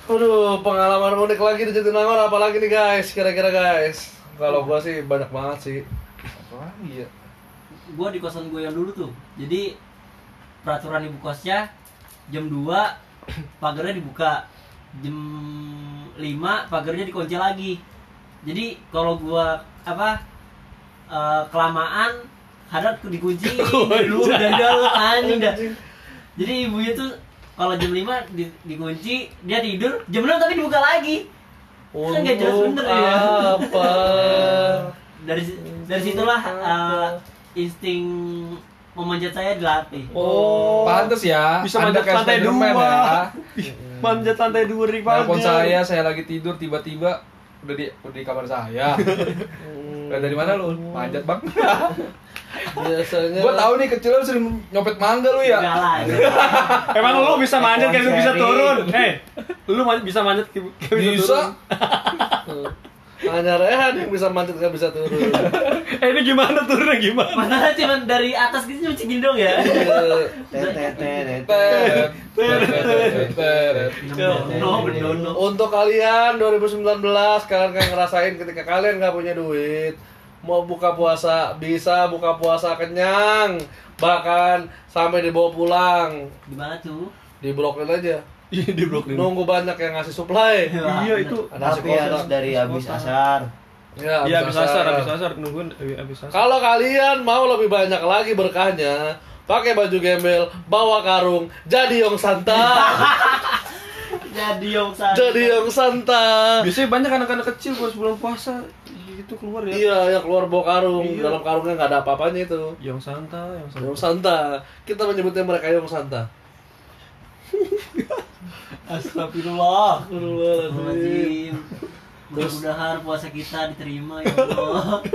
Aduh, pengalaman unik lagi di Jatinangor apalagi nih guys, kira-kira guys. Kalau gua sih banyak banget sih. Apa lagi ya? Gua di kosan gue yang dulu tuh. Jadi peraturan ibu kosnya jam 2 pagarnya dibuka. Jam 5 pagarnya dikunci lagi. Jadi kalau gua apa eh, kelamaan hadap dikunci dulu dari dalam anjing dah. Jadi ibunya tuh kalau jam 5 di, dikunci, dia tidur, jam 6 tapi dibuka lagi. Kan nggak jelas bener ya. apa? Dari dari situlah eh, insting memanjat saya dilatih. Oh, Pantes ya. Bisa Anda manjat lantai dua. ya. Manjat lantai dua dari Telepon pagar. saya, saya lagi tidur tiba-tiba udah di udah di kamar saya. Dari mana lu? Manjat, Bang. biasanya Gua tahu nih kecil lu sering nyopet mangga lu ya. Emang lu bisa manjat kayak lu bisa turun? Eh, lu bisa manjat kayak kayak bisa, Bisa. hanya Rehan yang bisa manjat nggak bisa turun. Eh, ini gimana turunnya gimana? Mana cuma dari atas gitu cuma segini dong ya. Untuk kalian 2019 kalian kan ngerasain ketika kalian nggak punya duit mau buka puasa bisa buka puasa kenyang bahkan sampai dibawa pulang Di mana tuh? di Brooklyn aja di Brooklyn. nunggu banyak yang ngasih supply Iya itu. Ada tapi harus dari habis asar ya Iya bisa habis asar, asar. habis asar nungguin eh, habis asar. kalau kalian mau lebih banyak lagi berkahnya pakai baju gembel bawa karung jadi yong santa Jadi yang sana. jadi yong santa Biasanya banyak anak-anak kecil pas bulan puasa gitu keluar ya. iya yang keluar bawa karung Iya. dalam karungnya nggak ada apa-apanya itu Yang santa, yang santa. Yong Santa. Kita menyebutnya mereka Yong Santa. Astagfirullah. Astagfirullahaladzim. Mudah-mudahan puasa kita diterima ya Allah.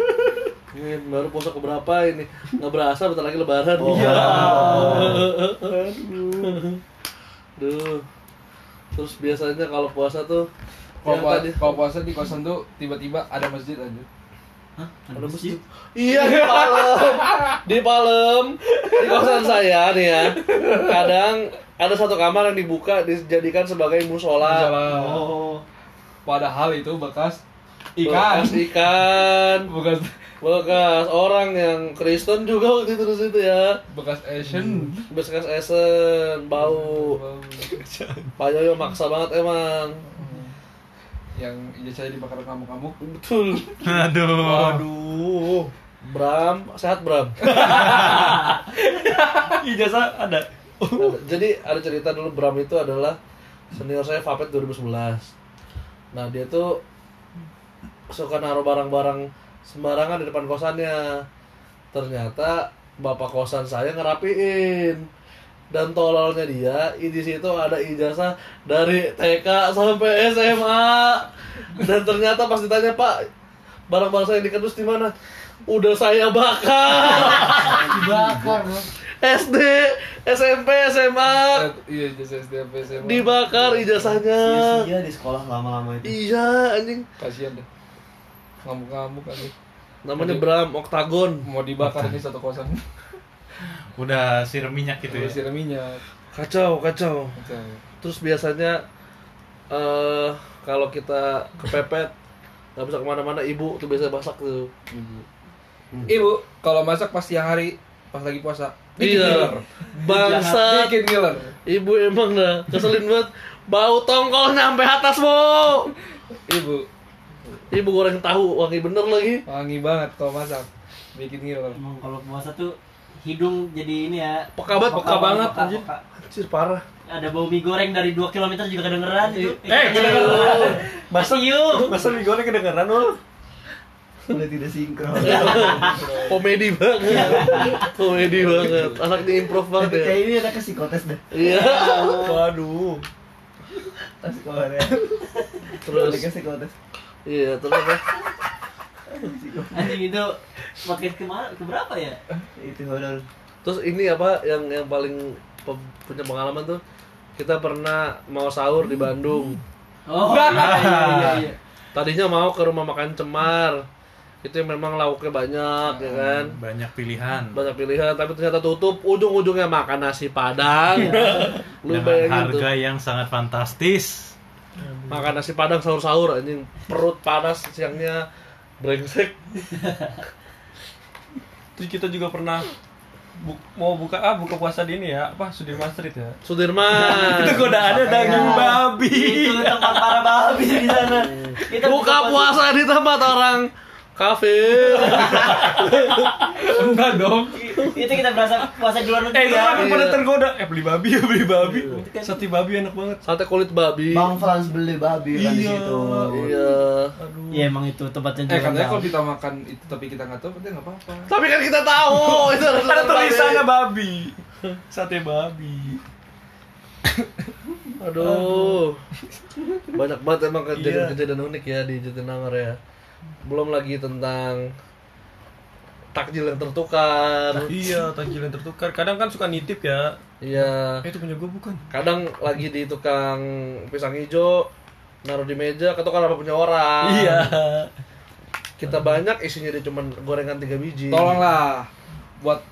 Ini baru puasa keberapa ini? Nggak berasa bentar lagi lebaran. Iya. Duh. Terus biasanya kalau puasa tuh Kalau puasa, tadi kalau puasa di kosan tuh tiba-tiba ada masjid aja. Hah? ada masjid. Iya di Palem. Di Palem. Di kosan saya nih ya. Kadang ada satu kamar yang dibuka dijadikan sebagai musola. Oh. Padahal itu bekas ikan. Bekas ikan. Bekas Bekas orang yang Kristen juga waktu itu di situ ya. bekas Asian. Bekas esen, bau. Pak Yoyo maksa banget emang. Yang ijazahnya dibakar ngamuk-ngamuk. Betul. Aduh. Waduh. Bram, sehat Bram. Ijazah ada. Ada- Jadi ada cerita dulu Bram itu adalah senior saya Vapet 2011. Nah dia tuh suka naruh barang-barang sembarangan di depan kosannya. Ternyata bapak kosan saya ngerapiin. Dan tololnya dia, di situ ada ijazah dari TK sampai SMA. Dan ternyata pas ditanya Pak, barang-barang saya yang dikendus di mana? Udah saya bakar. dibakar SD, SMP, SMA Iya ijazah SDMP SMA. dibakar ijazahnya. sia-sia di sekolah lama-lama itu Iya, anjing. Kasihan deh. Ngamuk-ngamuk aja. Namanya Bram Oktagon. Mau dibakar nih satu kosan. Udah siram minyak gitu ya. Siram minyak. Kacau, kacau. Macam. Terus biasanya eh kalau kita kepepet nggak bisa ke mana-mana ibu tuh biasa masak tuh. Ibu. Ibu, kalau masak pas siang hari, pas lagi puasa. Bikin Iya. ngiler. Bangsat. Bikin ngiler. Ibu emang dah keselin banget. Bau tongkol nyampe atas, Bu. Ibu, Ibu goreng tahu wangi bener lagi. wangi banget kalau masak. Bikin ngiler. Emang kalau puasa tuh hidung jadi ini ya. Peka banget, peka banget, peka, anjir. peka. Anjir parah. Ada bau mie goreng dari 2 km juga kedengeran itu. Eh, kedengeran. Masih yuk. Masa mie goreng kedengeran lu? Udah tidak sinkron. Komedi banget. Komedi banget. Anaknya improv banget ya. Kayak ini ada ke psikotes deh. Iya. Waduh. Korea. Terus ke psikotes. iya, terus apa? Anjing itu podcast ke mana? Keberapa ya? Itu honor. Terus ini apa yang yang paling pe- punya pengalaman tuh kita pernah mau sahur di Bandung. Oh, iya, iya, iya, iya. Tadinya mau ke rumah makan Cemar. Itu yang memang lauknya banyak ya kan. Banyak pilihan. Banyak pilihan tapi ternyata tutup. Ujung-ujungnya makan nasi Padang. Lu Dengan bayangin tuh. harga yang sangat fantastis. Makan nasi Padang sahur-sahur anjing. Perut panas siangnya brengsek. Terus kita juga pernah bu- mau buka ah buka puasa di ini ya apa Sudirman Street ya Sudirman. itu ada daging babi Itu tempat para babi di sana. Kita Buka puasa di tempat orang kafir. Enggak dong. Itu kita berasa puasa di luar eh negeri itu ya. kan pada Iya. tergoda eh beli babi ya beli babi sate babi enak banget Sate kulit babi. Bang Frans beli babi kan di Iya. situ. Iya. Iya emang itu tempatnya Eh katanya kalau kita makan itu tapi kita nggak tahu berarti nggak apa-apa. Tapi kan kita tahu itu ada, tulisannya babi sate babi Aduh. Banyak banget emang kejadian-kejadian unik ya di Jatinangor ya. Belum lagi tentang takjil yang tertukar. iya takjil yang tertukar kadang kan suka nitip ya Iya. eh, itu punya gue bukan Kadang lagi di tukang pisang hijau naruh di meja ketukar apa punya orang. iya Kita banyak isinya dia cuman gorengan tiga biji. Tolonglah buat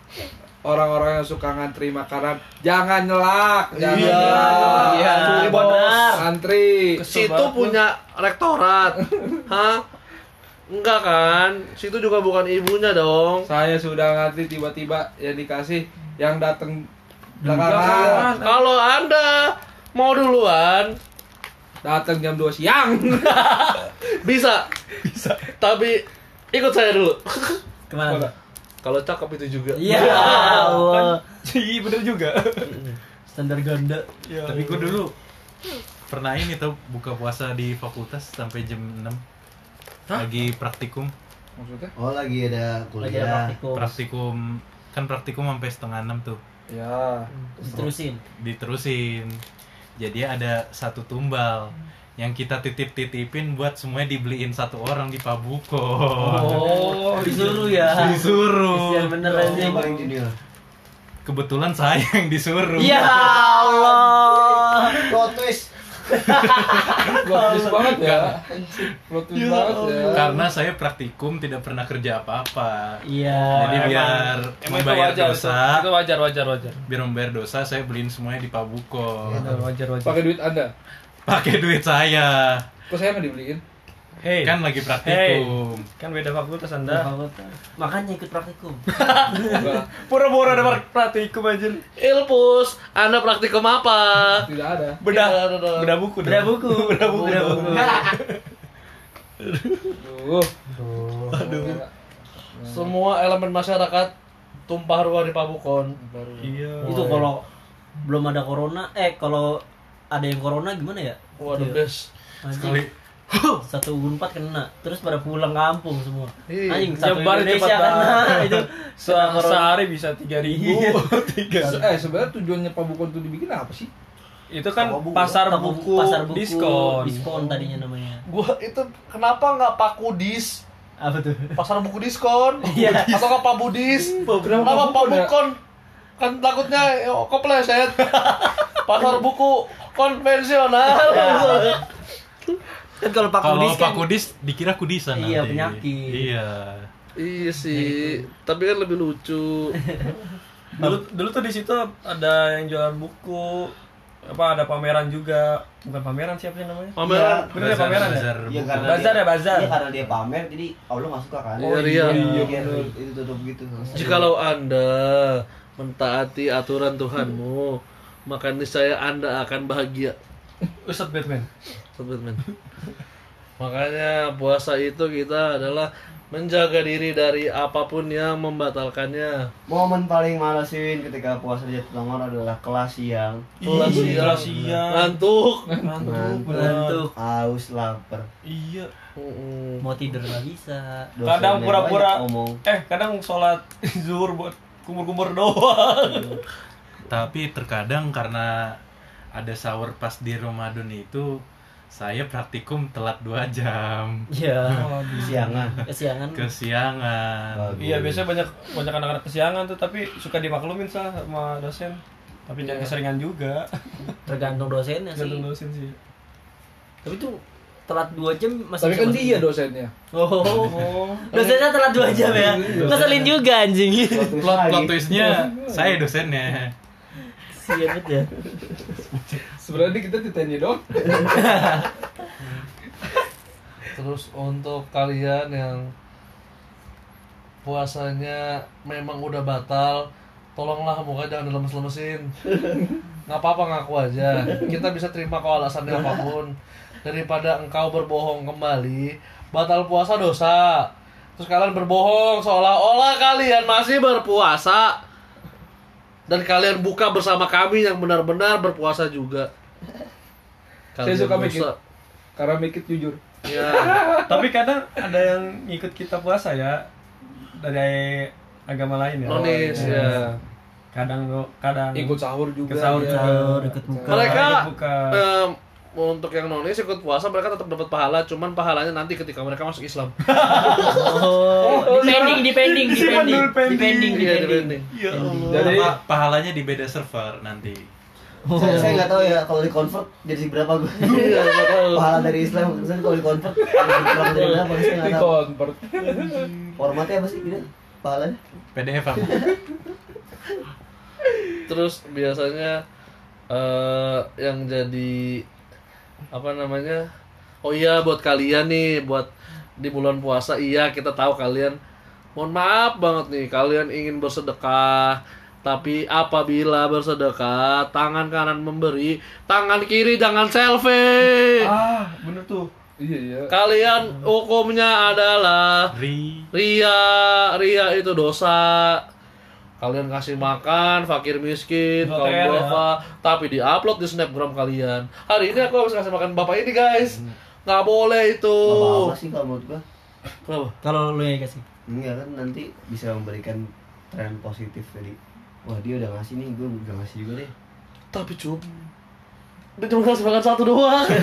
orang-orang yang suka ngantri makanan jangan nyelak, jangan Iya. nyelak. Iya, Antri, bos. benar. Antri. Situ punya rektorat. Hah? Enggak kan? Situ juga bukan ibunya dong. Saya sudah ngantri tiba-tiba yang dikasih yang datang Belakangan. belakangan Kalau Anda mau duluan, datang jam 2 siang. bisa. Bisa. Tapi ikut saya dulu. Ke mana? Kalau cakep itu juga. Iya Allah. iya bener juga Standar ganda. Iya. Tapi gue dulu pernah ini tuh buka puasa di fakultas sampai jam 6 lagi praktikum Maksudnya? Oh lagi ada Lagi ada kuliah. praktikum. praktikum kan praktikum sampai setengah enam tuh Ya. Diterusin. diterusin jadi ada satu tumbal yang kita titip-titipin buat semuanya dibeliin satu orang di Pabuko Oh, disuruh ya. disuruh Kesian bener Yang anjing. paling junior. kebetulan saya yang disuruh Ya Allah. Plot twist. Plot twist banget ya. Plot twist banget ya. karena saya praktikum tidak pernah kerja apa-apa Iya. jadi biar emang itu membayar wajar itu, dosa itu wajar wajar wajar biar membayar dosa saya beliin semuanya di Pabuko Itu wajar wajar Pakai duit Anda. pakai duit saya Kok saya nggak dibeliin? Hey kan lagi praktikum kan beda fakultas anda Makanya ikut praktikum. Pura-pura ada praktikum aja Ilpus, Anda praktikum apa? Tidak ada. bedah Iya, ada, ada. bedah buku Beda dong. buku. bedah buku Beda dong. buku. Aduh. aduh Semua elemen masyarakat tumpah ruah di Pabukon. iya Itu kalau belum ada corona, eh kalau ada yang corona gimana ya? Wah, the best. sekali. Satu unpad kena, terus pada pulang kampung semua. Iya. Anjing satu Nyebar Indonesia kena itu. Se sehari bisa tiga ribu tiga Eh sebenarnya tujuannya Pak Bukon itu dibikin apa sih? itu kan buku. pasar Toko- buku, pasar buku diskon diskon tadinya namanya. Gua itu kenapa nggak Pak Kudis? Apa tuh? Pasar buku diskon? Iya. Atau nggak Pak Budis? Kenapa Pak Pabukon ya? Bukon? Kan takutnya ya, kepleset. Pasar buku konvensional. Kan kalau Pak kalau Kudis Pak kan Kudis dikira kudisan Iya, nanti. penyakit. iya iya sih, tapi kan lebih lucu. dulu dulu tuh di situ ada yang jualan buku apa ada pameran juga bukan pameran siapa sih namanya Pameran. bener ya pameran ya Bazar Iya buku. karena Bazar dia, ya, bazar. Iya karena dia pamer jadi Allah nggak suka kan. Oh, iya. Iya, Iya, bener. itu tutup gitu. Jikalau Anda mentaati aturan Tuhanmu, maka niscaya Anda akan bahagia. Ustadz Batman Men. Makanya puasa itu kita adalah menjaga diri dari apa pun yang membatalkannya. Momen paling malesin ketika puasa di Jatinangor adalah kelas siang. Kelas Ih, siang. kelas siang. Ngantuk. Ngantuk, Ngantuk. Haus, lapar. Iya. Mm-mm. Mau tidur nggak bisa. Dosennya Kadang pura-pura eh kadang sholat zuhur buat kumur-kumur doang. Tapi terkadang karena ada sahur pas di Ramadan itu saya praktikum telat dua jam Iya. Siangan. Kesiangan. kesiangan. Bagus. Iya biasanya banyak banyak anak-anak kesiangan tuh tapi suka dimaklumin sah sama dosen. Tapi jangan keseringan juga. Tergantung dosennya sih. Gantung dosen sih. Tapi tuh telat dua jam masih Tapi kan dia dosennya. Oh. Oh. Dosennya telat dua jam ya. Ngeselin juga anjing. Plot, plot twistnya saya dosennya. Sian banget ya. Sebenarnya kita ditanya dong. Terus untuk kalian yang puasanya memang udah batal, tolonglah muka jangan dilemes-lemesin. Nggak apa-apa ngaku aja. Kita bisa terima kok alasannya apa pun. Daripada engkau berbohong kembali, batal puasa dosa. Terus kalian berbohong seolah-olah kalian masih berpuasa. Dan kalian buka bersama kami yang benar-benar berpuasa juga. Saya suka Kalian mikir. Karena mikir jujur. Ya. Tapi kadang ada yang ngikut kita puasa ya dari agama lain ya. Nonis Oh, ya. Kadang kadang Ikut sahur juga. Ikut sahur ya. juga. Ikut buka. Mereka Ikut buka. em, untuk yang nonis ikut puasa mereka tetap dapat pahala, cuman pahalanya nanti ketika mereka masuk Islam. Oh, depending, depending, depending, Iya, depending. depending. Ya Allah. Jadi Pa- pahalanya di beda server nanti. Saya, saya nggak tahu ya kalau di convert jadi berapa gue. Iya. Pahala dari Islam, saya kalau di convert berapa saya di nggak tahu. convert. Formatnya apa sih gitu? Pahalanya? PDF apa? Terus biasanya eh yang jadi apa namanya? Oh iya buat kalian nih, buat di bulan puasa iya kita tahu kalian mohon maaf banget nih kalian ingin bersedekah tapi apabila bersedekah tangan kanan memberi tangan kiri jangan selfie Ah, bener tuh. Iya iya. kalian hukumnya adalah Ri. ria ria itu dosa kalian kasih makan fakir miskin kaum ya. duafa tapi diupload di snapgram kalian hari ini aku harus kasih makan bapak ini guys nggak boleh itu Gak apa-apa sih kalau menurut gua. Kenapa? Kalau lu yang kasih. Enggak kan nanti bisa memberikan tren positif tadi. Wah dia udah ngasih nih, gue udah ngasih juga deh. tapi cup dia cuma kasih makan satu doang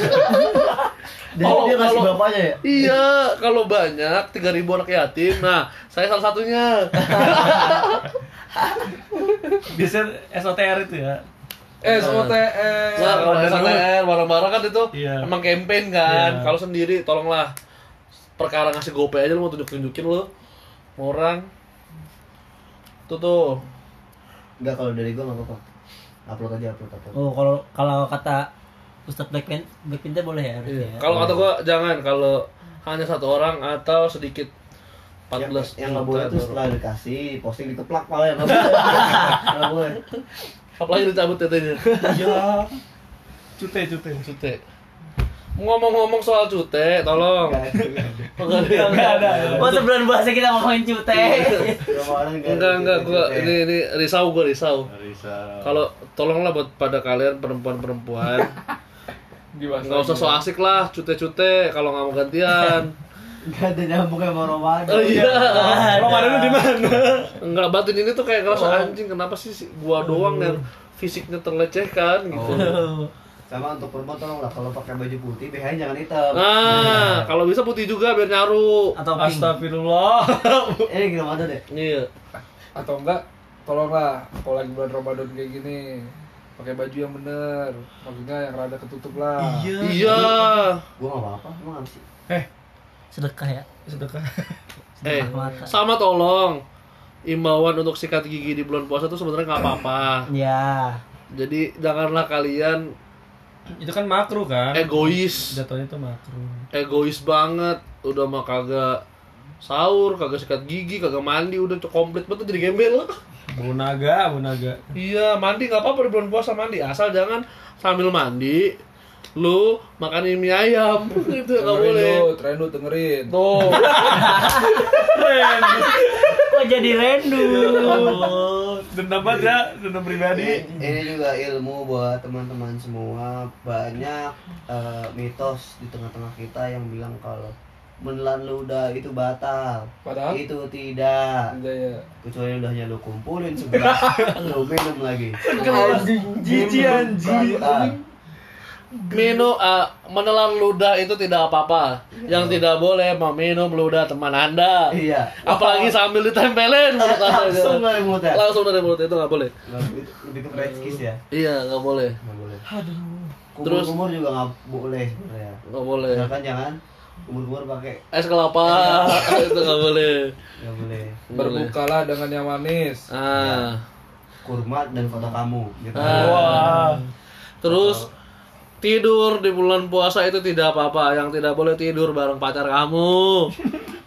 Dan Oh, dia ngasih kalau- bapaknya ya? iya kalau banyak 3000 anak yatim nah saya salah satunya Biasanya SOTR itu ya. SOTS. Nah, kalau ada SNR bareng-bareng kan itu Iya. emang campaign kan. Iya. Kalau sendiri tolonglah perkara ngasih gopay aja lu mau tunjuk-tunjukin lu orang. Tuh tuh. Enggak kalau dari gue nggak apa-apa. Upload aja upload upload. Oh, kalau kalau kata Ustadz Blackpink, Blackpink boleh ya harusnya. Iya. ya? Kalau kata gua jangan kalau hanya satu orang atau sedikit 14 yang nggak boleh baru. setelah dikasih posting dikeplak malah yang nggak boleh. Nggak boleh. Apalagi dicabut tetenya. Iya. Cute, cute. Cute. Ngomong-ngomong soal cute, tolong. Enggak ada. Oh, sebelum bahasa kita ngomongin cute. Enggak enggak gua ini ini risau gua risau. Risa. Kalau tolonglah buat pada kalian perempuan-perempuan nggak usah so asik lah cute-cute kalau nggak mau gantian Gak ada nyambungnya sama Ramadan. oh iya Ramadan di mana? nggak batin ini tuh kayak ngerasa anjing kenapa sih si- gua doang yang fisiknya terlecehkan gitu Sama untuk perempuan tolong lah kalau pakai baju putih BH jangan hitam. nah kalau bisa putih juga biar nyaru Atau pink. Astagfirullah. Eh gini Ramadan deh. iya Atau enggak, tolonglah kalau lagi bulan Ramadan kayak gini pakai baju yang bener maksudnya yang rada ketutup lah iya Gue nggak apa-apa. Emang apa sih? Sedekah ya. Sedekah. eh mata. sama tolong imbauan untuk sikat gigi di bulan puasa tuh sebenarnya nggak apa-apa. Ya. Jadi janganlah kalian Itu kan makro kan? egois, Jatuhnya itu makro. egois banget. Udah mah kagak sahur, kagak sikat gigi, kagak mandi, udah tuh komplit betul jadi gembel. Bu naga, bu naga. Iya, mandi nggak apa-apa di bulan puasa mandi, asal jangan sambil mandi lu makan mie ayam itu nggak boleh. Trendu, trendu dengerin. Tuh, Kok jadi rendu? Dendam banget ya, dendam pribadi. ini juga ilmu buat teman-teman semua banyak eh, mitos di tengah-tengah kita yang bilang kalau menelan ludah itu batal Padahal itu tidak Tidak ya. kecuali ludahnya lu kumpulin sebelah lu minum lagi Jijik anjing. Minum ah, menelan ludah itu tidak apa-apa. Yang tidak boleh meminum ludah teman anda. iya Apalagi sambil ditempelin mulut anda. langsung dari mulutnya Langsung dari mulut itu nggak boleh. Lebih ke French kiss ya Iya nggak boleh. nggak boleh Terus? Terus kumur juga nggak boleh sebenarnya Nggak boleh. Misalkan jangan kumur-kumur pakai Es kelapa itu nggak boleh. nggak boleh. Berbukalah dengan yang manis. Ah. kurma dan foto kamu gitu Ah. Wah. Terus tidur di bulan puasa itu tidak apa-apa. Yang tidak boleh tidur bareng pacar kamu.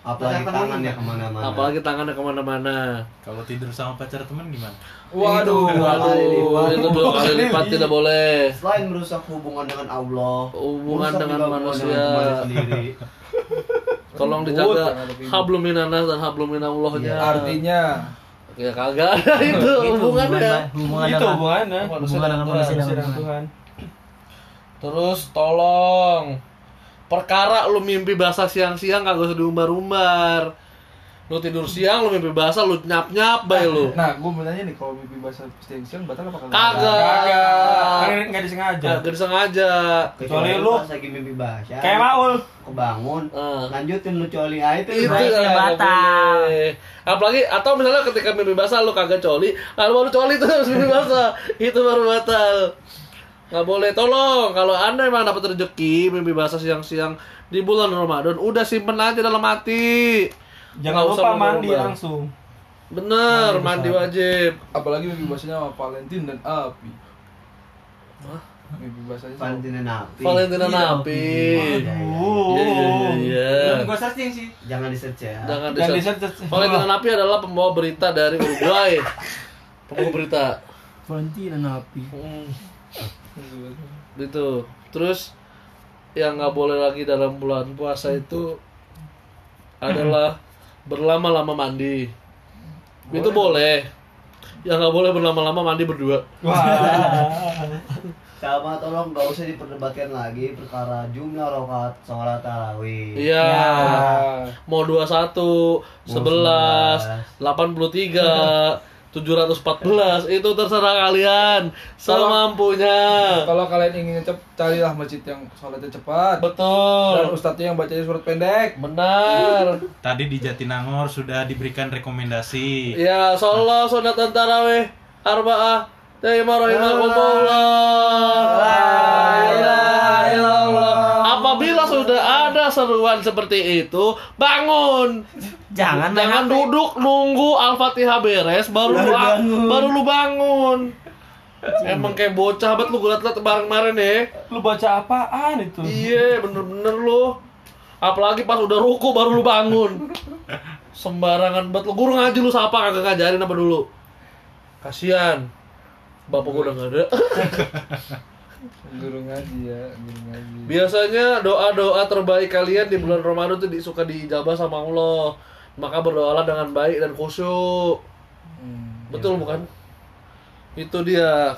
apalagi tangan ya ke mana-mana Apalagi tangannya ke mana-mana. Kalau tidur sama pacar teman gimana? Waduh. Itu dua kali lipat. Itu dua kali lipat tidak boleh. selain merusak hubungan dengan Allah Hubungan dengan manusia. dengan Tolong dijaga hablum minanas dan hablum minallahnya. Artinya Ya kagak ada itu hubungannya. Hubungan Itu dengan hubungannya. Manusia hubungan dengan manusia dan Tuhan. Terus tolong perkara lu mimpi basah siang-siang kagak usah diumbar-umbar. Lu tidur siang lu mimpi basah lu nyap-nyap bae lu. Nah, gue mau nanya nih kalau mimpi basah siang-siang batal apa kagak? Kagak. Kagak. Kan nggak disengaja. Kagak disengaja. Kecuali lu pas lagi mimpi basah kayak Maul. kebangun Ah. lanjutin lu coli aja itu itu nggak batal. apalagi atau misalnya ketika mimpi basah lu kagak coli lalu baru coli itu harus mimpi basah itu baru batal nggak boleh tolong kalau anda emang dapat rezeki mimpi basah siang-siang di bulan Ramadan udah simpen aja dalam hati Jangan Nggak usah lupa mandi berubah. langsung. bener mandi wajib Apalagi mimpi basahnya sama Valentine dan api. Hah? Mimpi basahnya sama Valentina Napi Valentina Iya. Napi Uh. iya iya iya Gue searching sih. jangan di search ya jangan di di-search. Valentina Napi adalah pembawa berita dari Uruguay pembawa berita Valentina Napi. Hmm. Gitu. Terus yang nggak boleh lagi dalam bulan puasa itu adalah berlama-lama mandi. Itu boleh. Yang nggak boleh berlama-lama mandi berdua. Sama tolong gak usah diperdebatkan lagi perkara jumlah rokaat sholat tarawih. Iya. Ah, mau 21 11 83 714 itu terserah kalian semampunya Kalau kalian ingin cep, carilah masjid yang sholatnya cepat. Dan betul ustadznya yang bacanya surat pendek. benar Tadi di Jatinangor sudah diberikan rekomendasi. Ya, sholat sunatan tarawih arba'ah Terima sudah ada seruan seperti itu, bangun. Jangan Jangan duduk nunggu Al-Fatihah beres baru lu bangun. baru lu bangun. Emang kayak bocah banget lu gue liat bareng kemarin ya. Lu baca apaan itu? Iya, bener-bener lu. Apalagi pas udah ruku baru lu bangun. Sembarangan banget lu. Guru ngaji lu siapa kagak ngajarin apa dulu? Kasian. Bapak gua udah gak ada. Guru ngaji ya, guru ngaji. Biasanya doa-doa terbaik kalian di bulan Ramadan tuh suka dijabah sama Allah. Maka berdoalah dengan baik dan khusyuk. Hmm. Betul bukan? Itu dia.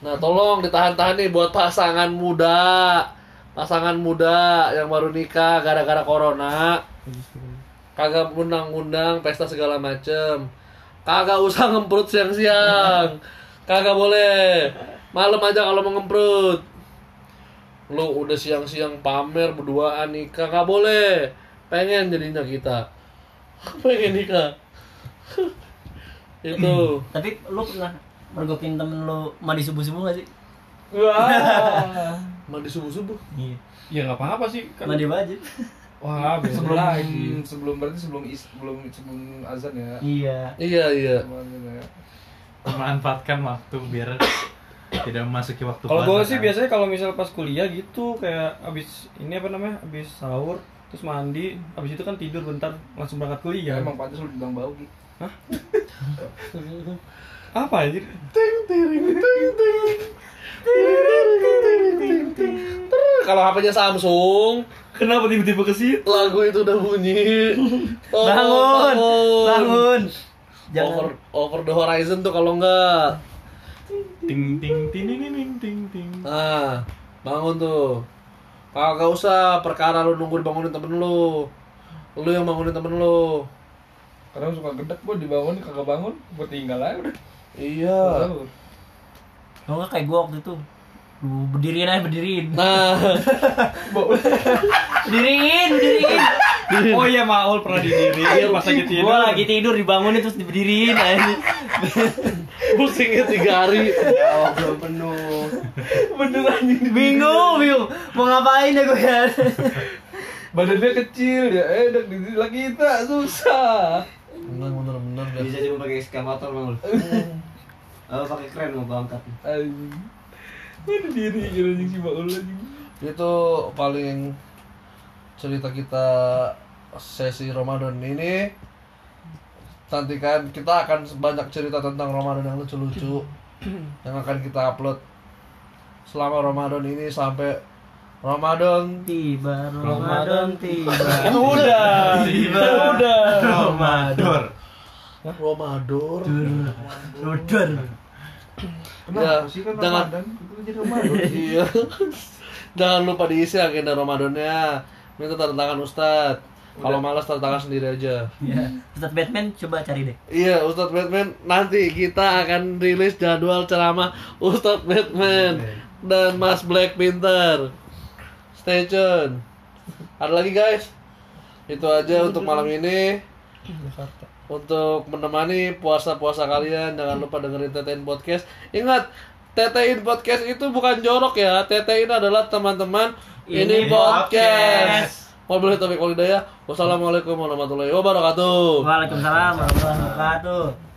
Nah, tolong ditahan-tahan nih buat pasangan muda. Pasangan muda yang baru nikah gara-gara corona. Kagak undang-undang pesta segala macem. Kagak usah ngemprut siang-siang. Kagak boleh. Malam aja kalau mau ngemprut. Lu udah siang-siang pamer berduaan nikah nggak boleh. Pengen jadinya kita. Pengen nikah. Itu. Tapi lu pernah mergokin temen lu mandi subuh-subuh gak sih? Wah. Mandi subuh-subuh. Iya. Ya nggak apa-apa sih. Kan Mandi wajib. Wah, sebelum lagi. sebelum berarti sebelum is, sebelum sebelum azan ya. Iya. Iya iya. Ya. memanfaatkan waktu biar tidak memasuki waktu Kalau gue sih kan. biasanya kalau misal pas kuliah gitu kayak abis ini apa namanya abis sahur terus mandi abis itu kan tidur bentar langsung berangkat kuliah. Ya, emang pantas lu dibilang bau Ki. apa aja? Kalau HP-nya Samsung, Kenapa tiba-tiba ke situ? lagu itu udah bunyi. Oh, Bangun, bangun. Over Jangan. over the horizon tuh kalau enggak. Ting ting ting ting ting ting ting Nah, bangun tuh. Kagak usah perkara lu nunggu dibangunin temen lu. Lu yang bangunin temen lu. Kadang suka gedek gua dibangun kagak bangun, gua tinggal aja udah. Iya. Kalau nggak kayak gue waktu itu. Lu berdiriin aja berdiriin. Nah, Berdiriin, berdiriin. Oh iya Maul pernah didiriin pas lagi tidur. Gue lagi tidur dibangunin terus diberdiriin aja. pusingnya tiga hari. Ya, belum penuh. Beneran ini. Bingung, bingung. Mau ngapain ya gue ya? Badannya kecil ya, eh udah diri lagi tak susah. Bener bener bener. Bisa cuma pakai ekskavator bang. Oh, pakai keren mau bangkat. Anjing. Mana diri gitu anjing si Maul anjing. Itu paling cerita kita sesi Ramadan ini. Nantikan kita akan banyak cerita tentang Ramadan yang lucu-lucu yang akan kita upload selama Ramadan ini sampai Ramadan Tiba Ramadan tiba. Udah. Tiba. Udah. Ramadan Ramadan. Rudor. Ya, sih kan jangan Ramadan? Itu jadi Ramadan. iya. Jangan lupa diisi agenda Ramadannya. Minta tanda tangan Ustadz. Kalau malas tangan sendiri aja. Ya. Ustadz Batman coba cari deh. Iya, Ustadz Batman nanti kita akan rilis jadwal ceramah Ustadz Batman dan Mas Black Pinter. Stay tune. Ada lagi guys? Itu aja untuk malam ini. Untuk menemani puasa-puasa kalian, jangan lupa dengerin Tetein Podcast. Ingat, Tetein Podcast itu bukan jorok ya. Tetein adalah teman-teman ini, Ini podcast. Wabillahi taufiq wal hidayah. Wassalamualaikum warahmatullahi wabarakatuh. Waalaikumsalam warahmatullahi wabarakatuh.